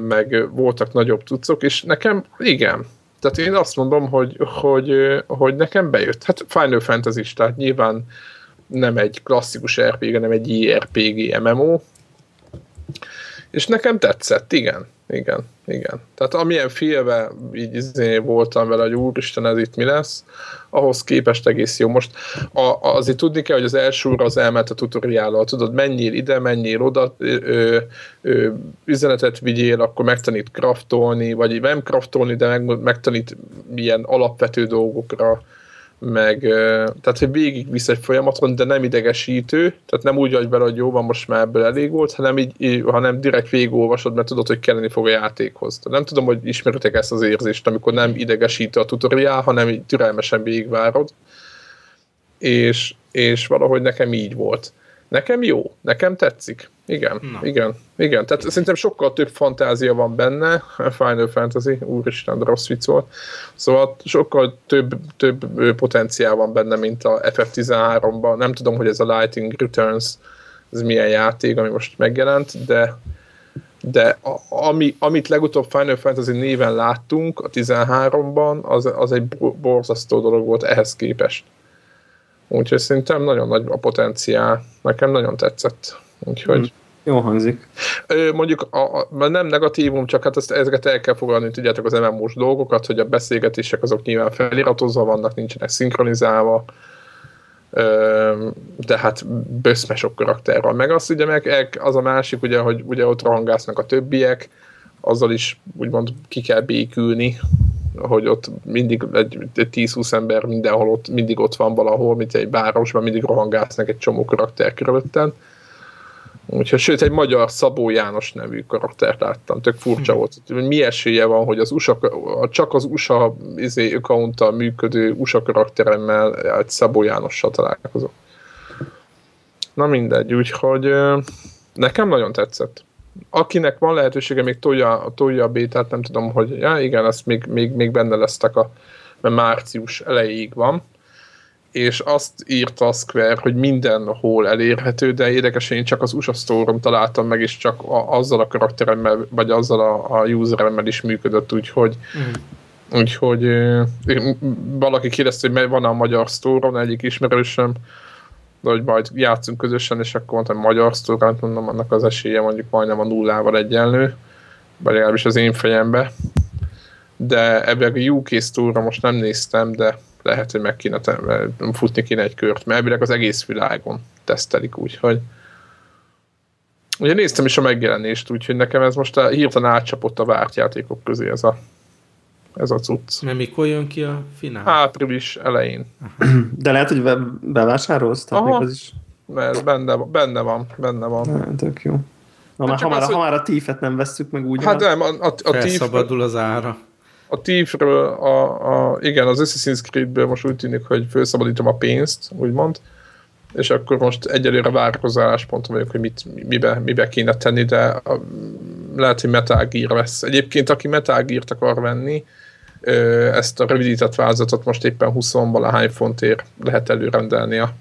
meg voltak nagyobb tucok, és nekem igen, tehát én azt mondom, hogy, hogy, hogy nekem bejött. Hát Final fantasy tehát nyilván nem egy klasszikus RPG, hanem egy IRPG MMO, és nekem tetszett, igen, igen, igen. Tehát amilyen félve így izé voltam vele, hogy úristen, ez itt mi lesz, ahhoz képest egész jó. Most a, azért tudni kell, hogy az első úr az elment a tutoriállal, tudod, menjél ide, menjél oda, ö, ö, üzenetet vigyél, akkor megtanít kraftolni, vagy nem kraftolni, de meg, megtanít ilyen alapvető dolgokra, meg tehát, hogy végig visz egy folyamaton, de nem idegesítő, tehát nem úgy vagy bele, hogy jó van, most már ebből elég volt, hanem, így, hanem direkt végigolvasod, mert tudod, hogy kelleni fog a játékhoz. Tehát nem tudom, hogy ismeritek ezt az érzést, amikor nem idegesítő a tutoriál, hanem így türelmesen végigvárod, és, és valahogy nekem így volt. Nekem jó, nekem tetszik. Igen, Na. igen, igen. Tehát szerintem sokkal több fantázia van benne, Final Fantasy, úristen, de rossz vicc volt. Szóval sokkal több, több potenciál van benne, mint a FF13-ban. Nem tudom, hogy ez a Lighting Returns, ez milyen játék, ami most megjelent, de de a, ami, amit legutóbb Final Fantasy néven láttunk a 13-ban, az, az egy borzasztó dolog volt ehhez képest. Úgyhogy szerintem nagyon nagy a potenciál. Nekem nagyon tetszett. Úgyhogy... Hmm. Jó hangzik. Mondjuk a, a, nem negatívum, csak hát ezt, ezeket el kell fogadni, tudjátok az MMO-s dolgokat, hogy a beszélgetések azok nyilván feliratozva vannak, nincsenek szinkronizálva, de hát böszme sok karakter van. Meg azt ugye meg az a másik, ugye, hogy ugye ott rohangásznak a többiek, azzal is úgymond ki kell békülni, hogy ott mindig egy, egy 10-20 ember mindenhol ott, mindig ott van valahol, mint egy városban, mindig rohangásznak egy csomó karakter körülötten. Úgyhogy, sőt, egy magyar Szabó János nevű karaktert láttam, tök furcsa volt. Mi esélye van, hogy az USA, csak az USA izé, account működő USA karakteremmel egy Szabó Jánossal találkozok. Na mindegy, úgyhogy nekem nagyon tetszett akinek van lehetősége, még tolja, tolja a bétát, nem tudom, hogy ja, igen, ezt még, még, még benne lesztek a mert március elejéig van, és azt írta a Square, hogy mindenhol elérhető, de érdekesen én csak az USA store találtam meg, és csak a, azzal a karakteremmel, vagy azzal a, a useremmel is működött, úgyhogy mm. úgyhogy valaki kérdezte, hogy van a magyar store egyik ismerősöm, de hogy majd játszunk közösen, és akkor mondtam, magyar sztorát, mondom, annak az esélye mondjuk majdnem a nullával egyenlő, vagy legalábbis az én fejembe. De ebben a UK store most nem néztem, de lehet, hogy meg kéne futni kéne egy kört, mert elvileg az egész világon tesztelik úgy, hogy Ugye néztem is a megjelenést, úgyhogy nekem ez most a, hirtelen átcsapott a várt játékok közé ez a, ez a cucc. Mert mikor jön ki a finál? Április elején, De lehet, hogy be, bevásárolsz? Tehát Aha. még az is mert benne, benne van, benne van. hát, tök jó. Ha már, csak ha, már, az, ha már a tífet nem vesszük meg úgy. Hát nem, a, a, a, Felszabadul az ára. A Thiefről, a, a, igen, az Assassin's Creedből most úgy tűnik, hogy felszabadítom a pénzt, úgymond, és akkor most egyelőre várakozó állásponton vagyok, hogy mit, mibe, mibe kéne tenni, de a, lehet, hogy Metal Gear lesz. Egyébként, aki Metal Gear-t akar venni, ö, ezt a rövidített változatot most éppen 20 valahány fontért lehet előrendelni a,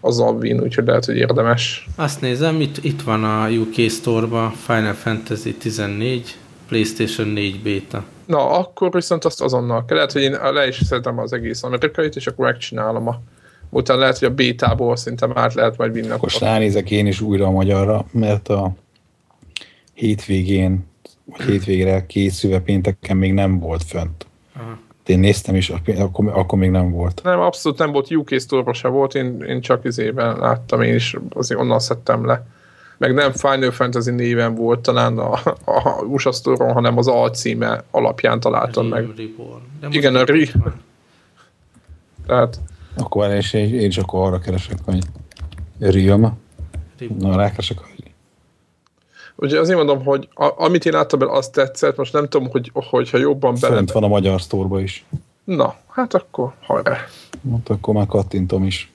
az Alvin, úgyhogy lehet, hogy érdemes. Azt nézem, itt, itt van a UK Store-ba Final Fantasy 14, PlayStation 4 beta. Na, akkor viszont azt azonnal kell. Lehet, hogy én le is szedem az egész amerikait, és akkor megcsinálom a utána lehet, hogy a bétából szerintem át lehet majd vinni. Most ránézek én is újra a magyarra, mert a hétvégén, vagy hétvégre készülve pénteken még nem volt fönt. Aha. Én néztem is, akkor, akkor még nem volt. Nem, abszolút nem volt UK store se volt, én, én csak izében láttam, én is azért onnan szedtem le. Meg nem Final Fantasy néven volt talán a, a USA store hanem az alcíme alapján találtam meg. Igen, a Re-. Tehát Akkor én, is- én is akkor arra keresek, hogy Realm. Na, rákeresek, hogy ugye azért mondom, hogy a, amit én láttam belőle, azt tetszett, most nem tudom, hogy, hogyha jobban bele... fönt van a magyar sztorba is. Na, hát akkor hajrá. Hát akkor már kattintom is.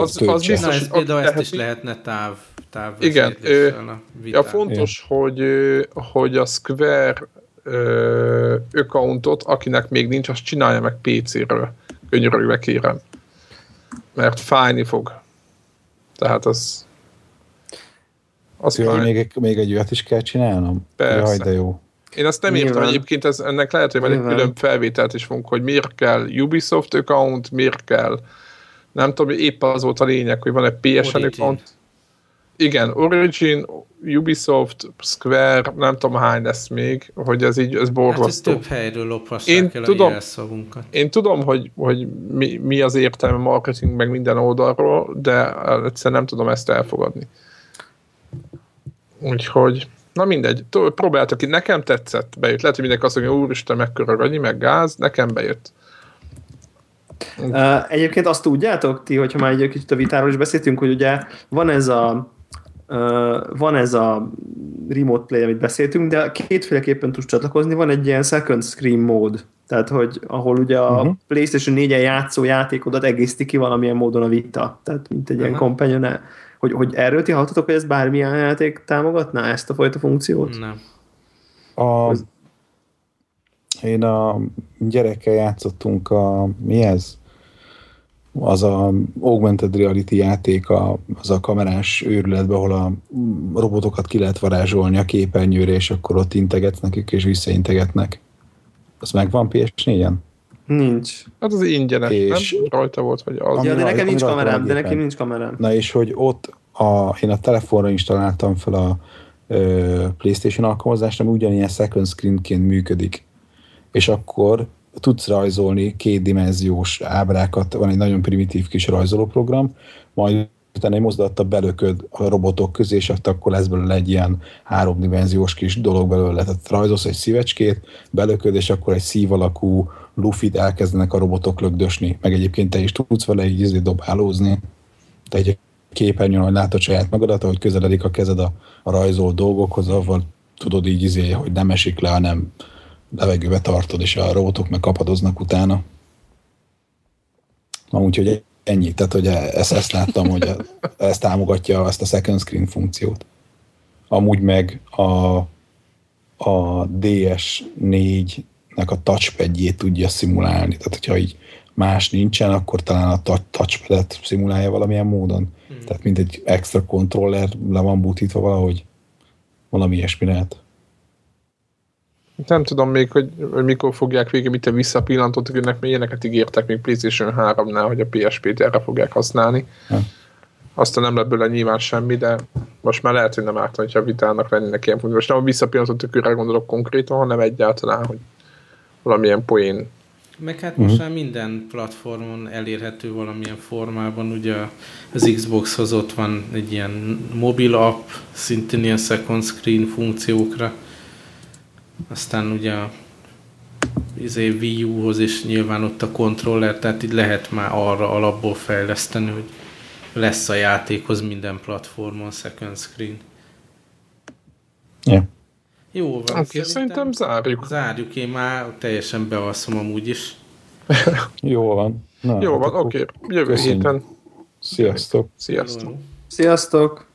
Az, az Töltse. Na, biztos, ez hogy például ezt is lehetne táv, táv Igen, vezérléssel a Ja, vitán. fontos, hogy, ö, hogy a Square ö, accountot, akinek még nincs, azt csinálja meg PC-ről. Könyörögve kérem. Mert fájni fog. Tehát az... Az Jaj, még, még egy olyat is kell csinálnom? Persze. Jaj, de jó. Én azt nem értem, Nyilván. egyébként ez, ennek lehet, hogy majd egy külön felvételt is fogunk, hogy miért kell Ubisoft account, miért kell nem tudom, épp az volt a lényeg, hogy van egy PSN account. Igen, Origin, Ubisoft, Square, nem tudom hány lesz még, hogy ez így, ez Hát ez borzasztó. több helyről lophassák Én el tudom. a jelszavunkat. Én tudom, hogy, hogy mi, mi az értelme marketing meg minden oldalról, de egyszerűen nem tudom ezt elfogadni. Úgyhogy, na mindegy, próbáltak ki, nekem tetszett, bejött. Lehet, hogy mindenki azt mondja, úristen, mekkora annyi, meg gáz, nekem bejött. Uh, egyébként azt tudjátok ti, hogyha már egy kicsit a vitáról is beszéltünk, hogy ugye van ez a uh, van ez a remote play, amit beszéltünk, de kétféleképpen tudsz csatlakozni, van egy ilyen second screen mód, tehát hogy ahol ugye a Mhm. PlayStation 4-en játszó játékodat egészíti ki valamilyen módon a vita, tehát mint egy ilyen Aha. companion hogy, hogy erről ti hallottatok, hogy ez bármilyen játék támogatná ezt a fajta funkciót? Nem. A, én a gyerekkel játszottunk a, mi ez? Az a augmented reality játék, a, az a kamerás őrületbe, ahol a robotokat ki lehet varázsolni a képernyőre, és akkor ott integetsz nekik, és visszaintegetnek. Az megvan PS4-en? Nincs. Hát az ingyenes, És- nem? Rajta volt, vagy az. Ja, de nekem nincs kamerám, de nekem nincs kamerám. Na és hogy ott a, én a telefonra installáltam fel a ö, PlayStation alkalmazást, ami ugyanilyen second screenként működik. És akkor tudsz rajzolni kétdimenziós ábrákat, van egy nagyon primitív kis rajzolóprogram, majd utána egy mozdulattal belököd a robotok közé, és akkor lesz belőle egy ilyen háromdimenziós kis dolog belőle. Tehát rajzolsz egy szívecskét, belököd, és akkor egy szív alakú lufit elkezdenek a robotok lögdösni. Meg egyébként te is tudsz vele így izé dobálózni. Te egy képernyőn, hogy látod saját magadat, ahogy közeledik a kezed a, a rajzolt dolgokhoz, avval tudod így izé, hogy nem esik le, hanem levegőbe tartod, és a robotok meg kapadoznak utána. Na, úgyhogy ennyi. Tehát, hogy ezt, ezt láttam, hogy ezt támogatja ezt a second screen funkciót. Amúgy meg a, a DS4-nek a touchpadjét tudja szimulálni. Tehát, hogyha így más nincsen, akkor talán a tou- touchpadet szimulálja valamilyen módon. Hmm. Tehát, mint egy extra controller le van butítva valahogy. Valami ilyesmi lehet. Nem tudom még, hogy, hogy mikor fogják végig, mit visszapillantottak, ennek még ilyeneket ígértek még PlayStation 3-nál, hogy a PSP-t erre fogják használni. Ja. Aztán nem lett belőle nyilván semmi, de most már lehet, hogy nem árt, hogyha a vitának lennének ilyen. Most nem a visszapillantott tükörre gondolok konkrétan, hanem egyáltalán, hogy valamilyen poén Meg hát most uh-huh. már minden platformon elérhető valamilyen formában, ugye az Xboxhoz ott van egy ilyen mobil app, szintén ilyen second screen funkciókra. Aztán ugye a izé, Wii U-hoz is nyilván ott a kontroller, tehát így lehet már arra alapból fejleszteni, hogy lesz a játékhoz minden platformon second screen. Yeah. Jó van. Oké, okay, szerintem zárjuk. Zárjuk, én már teljesen bealszom amúgy is. Jó van. Na, Jó hát van, oké. Okay. Jövő köszönjük. héten. Sziasztok. Sziasztok. Sziasztok!